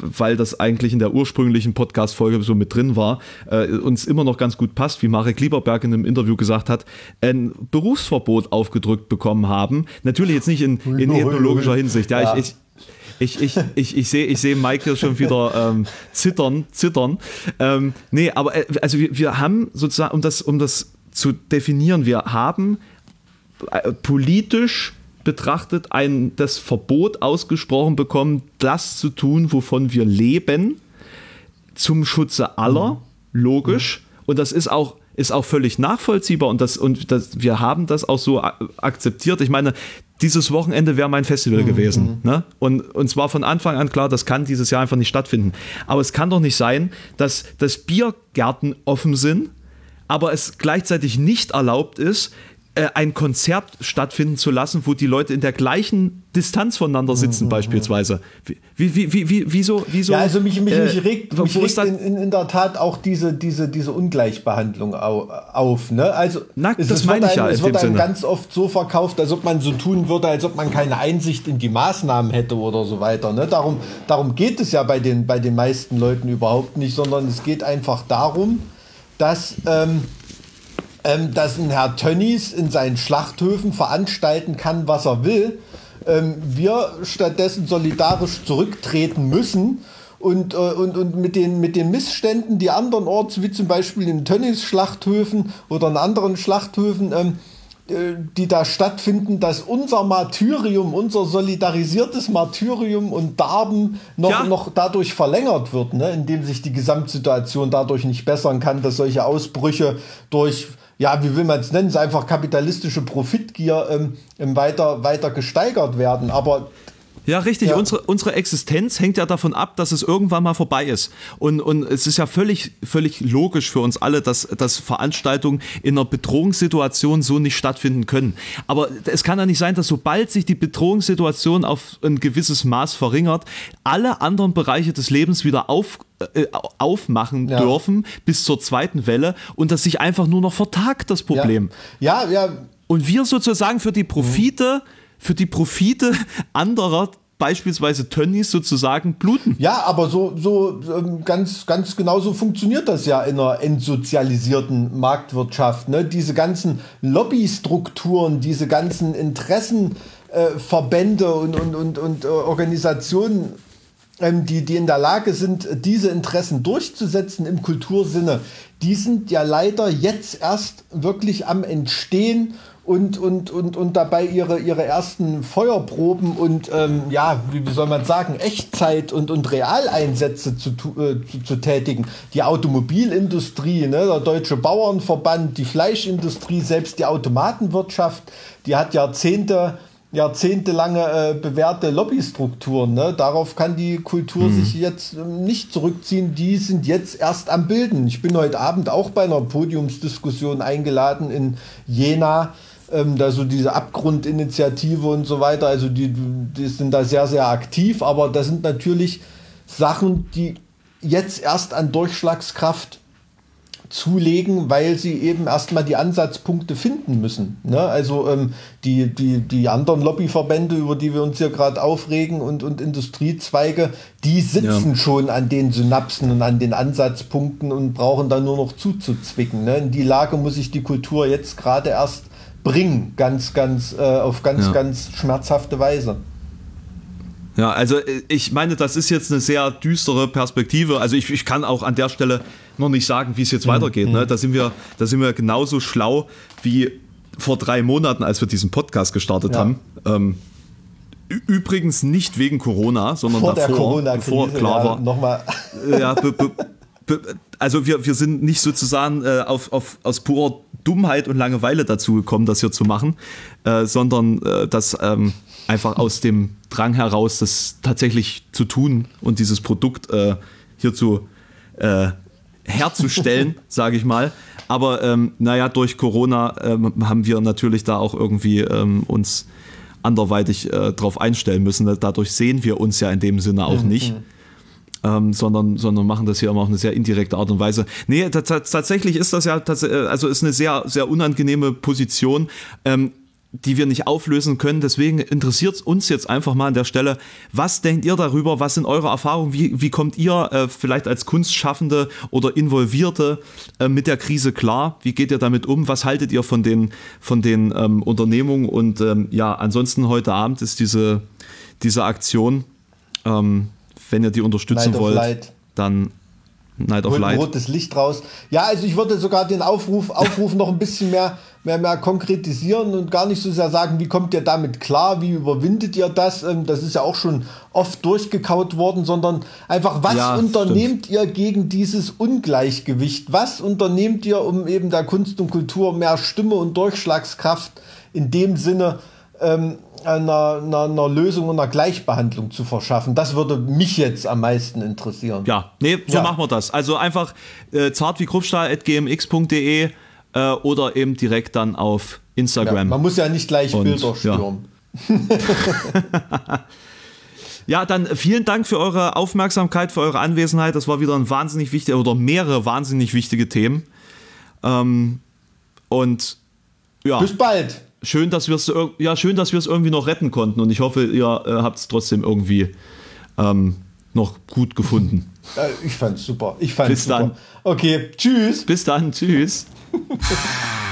weil das eigentlich in der ursprünglichen Podcast-Folge so mit drin war, äh, uns immer noch ganz gut passt, wie Marek Lieberberg in einem Interview gesagt hat, ein Berufsverbot aufgedrückt bekommen haben. Natürlich jetzt nicht in, in ethnologischer Hinsicht. Ja, ja. Ich, ich, ich, ich, ich sehe ich seh Mike hier schon wieder ähm, zittern, zittern. Ähm, nee, aber äh, also wir, wir haben sozusagen, um das, um das zu definieren, wir haben äh, politisch betrachtet ein, das Verbot ausgesprochen bekommen, das zu tun, wovon wir leben, zum Schutze aller, mhm. logisch. Mhm. Und das ist auch, ist auch völlig nachvollziehbar und, das, und das, wir haben das auch so akzeptiert. Ich meine, dieses Wochenende wäre mein Festival mhm. gewesen. Ne? Und, und zwar von Anfang an klar, das kann dieses Jahr einfach nicht stattfinden. Aber es kann doch nicht sein, dass, dass Biergärten offen sind, aber es gleichzeitig nicht erlaubt ist, äh, ein Konzert stattfinden zu lassen, wo die Leute in der gleichen Distanz voneinander sitzen, mhm, beispielsweise. Wie, wie, wie, wie, wieso, wieso? Ja, also mich, mich, äh, mich regt, mich regt in, in, in, der Tat auch diese, diese, diese Ungleichbehandlung auf. Ne? Also, Na, es, das meine ich ja. Es wird einem ganz oft so verkauft, als ob man so tun würde, als ob man keine Einsicht in die Maßnahmen hätte oder so weiter. Ne? Darum, darum geht es ja bei den, bei den meisten Leuten überhaupt nicht, sondern es geht einfach darum, dass. Ähm, ähm, dass ein Herr Tönnies in seinen Schlachthöfen veranstalten kann, was er will. Ähm, wir stattdessen solidarisch zurücktreten müssen und, äh, und, und mit, den, mit den Missständen, die andernorts, wie zum Beispiel in Tönnies-Schlachthöfen oder in anderen Schlachthöfen, ähm, äh, die da stattfinden, dass unser Martyrium, unser solidarisiertes Martyrium und Darben noch, ja. noch dadurch verlängert wird, ne? indem sich die Gesamtsituation dadurch nicht bessern kann, dass solche Ausbrüche durch ja, wie will man es nennen, einfach kapitalistische Profitgier ähm, ähm, weiter, weiter gesteigert werden. Aber ja, richtig. Ja. Unsere, unsere Existenz hängt ja davon ab, dass es irgendwann mal vorbei ist. Und, und es ist ja völlig, völlig logisch für uns alle, dass, dass Veranstaltungen in einer Bedrohungssituation so nicht stattfinden können. Aber es kann ja nicht sein, dass sobald sich die Bedrohungssituation auf ein gewisses Maß verringert, alle anderen Bereiche des Lebens wieder auf, äh, aufmachen ja. dürfen bis zur zweiten Welle und das sich einfach nur noch vertagt, das Problem. Ja, ja. ja. Und wir sozusagen für die Profite. Mhm für die Profite anderer beispielsweise Tönnies sozusagen bluten. Ja, aber so, so ähm, ganz, ganz genauso funktioniert das ja in einer entsozialisierten Marktwirtschaft. Ne? Diese ganzen Lobbystrukturen, diese ganzen Interessenverbände äh, und, und, und, und äh, Organisationen, ähm, die, die in der Lage sind, diese Interessen durchzusetzen im Kultursinne, die sind ja leider jetzt erst wirklich am Entstehen und, und, und, und dabei ihre, ihre ersten Feuerproben und ähm, ja, wie, wie soll man sagen, Echtzeit- und, und Realeinsätze zu, äh, zu, zu, tätigen. Die Automobilindustrie, ne, der Deutsche Bauernverband, die Fleischindustrie, selbst die Automatenwirtschaft, die hat Jahrzehnte jahrzehntelange äh, bewährte Lobbystrukturen. Ne? Darauf kann die Kultur mhm. sich jetzt äh, nicht zurückziehen. Die sind jetzt erst am Bilden. Ich bin heute Abend auch bei einer Podiumsdiskussion eingeladen in Jena ähm, da so diese Abgrundinitiative und so weiter, also die, die sind da sehr, sehr aktiv, aber das sind natürlich Sachen, die jetzt erst an Durchschlagskraft zulegen, weil sie eben erstmal die Ansatzpunkte finden müssen. Ne? Also ähm, die, die, die anderen Lobbyverbände, über die wir uns hier gerade aufregen und, und Industriezweige, die sitzen ja. schon an den Synapsen und an den Ansatzpunkten und brauchen dann nur noch zuzuzwicken. Ne? In die Lage muss sich die Kultur jetzt gerade erst bringen, ganz, ganz, äh, auf ganz, ja. ganz schmerzhafte Weise. Ja, also äh, ich meine, das ist jetzt eine sehr düstere Perspektive. Also ich, ich kann auch an der Stelle noch nicht sagen, wie es jetzt mhm. weitergeht. Ne? Mhm. Da, sind wir, da sind wir genauso schlau wie vor drei Monaten, als wir diesen Podcast gestartet ja. haben. Ähm, übrigens nicht wegen Corona, sondern vor davor, Corona bevor klar war. Nochmal. Ja, be, be, also wir, wir sind nicht sozusagen äh, auf, auf, aus purer Dummheit und Langeweile dazu gekommen, das hier zu machen, äh, sondern äh, das ähm, einfach aus dem Drang heraus, das tatsächlich zu tun und dieses Produkt äh, hier zu äh, herzustellen, [laughs] sage ich mal. Aber ähm, naja, durch Corona ähm, haben wir natürlich da auch irgendwie ähm, uns anderweitig äh, drauf einstellen müssen. Dadurch sehen wir uns ja in dem Sinne auch mhm. nicht ähm, sondern, sondern machen das hier immer auf eine sehr indirekte Art und Weise. Nee, tatsächlich ist das ja, also ist eine sehr, sehr unangenehme Position. Ähm, die wir nicht auflösen können. Deswegen interessiert uns jetzt einfach mal an der Stelle, was denkt ihr darüber? Was sind eure Erfahrungen? Wie, wie kommt ihr äh, vielleicht als Kunstschaffende oder Involvierte äh, mit der Krise klar? Wie geht ihr damit um? Was haltet ihr von den, von den ähm, Unternehmungen? Und ähm, ja, ansonsten heute Abend ist diese, diese Aktion. Ähm, wenn ihr die unterstützen Night wollt, Light. dann Night of Light. rotes Licht raus. Ja, also ich würde sogar den Aufruf, [laughs] Aufruf noch ein bisschen mehr, mehr, mehr konkretisieren und gar nicht so sehr sagen, wie kommt ihr damit klar, wie überwindet ihr das? Ähm, Das ist ja auch schon oft durchgekaut worden, sondern einfach, was Ja, unternehmt ihr gegen dieses Ungleichgewicht? Was unternehmt ihr, um eben der Kunst und Kultur mehr Stimme und Durchschlagskraft in dem Sinne ähm, einer, einer, einer Lösung und einer Gleichbehandlung zu verschaffen? Das würde mich jetzt am meisten interessieren. Ja, nee, so Ja. machen wir das. Also einfach äh, zart wie gmx.de äh, oder eben direkt dann auf Ja, Instagram. man muss ja nicht gleich Und, Bilder ja. stürmen. [laughs] Ja, dann vielen Dank für eure Aufmerksamkeit, für eure Anwesenheit. Das war wieder ein wahnsinnig wichtiger oder mehrere wahnsinnig wichtige Themen. Ähm, und ja, Bis bald. Schön, dass wir es ja schön, dass wir es irgendwie noch retten konnten. Und ich hoffe, ihr äh, habt es trotzdem irgendwie ähm, noch gut gefunden. Ich fand's super. Ich fand's Bis super. dann. Okay, tschüss. Bis dann, tschüss. [laughs]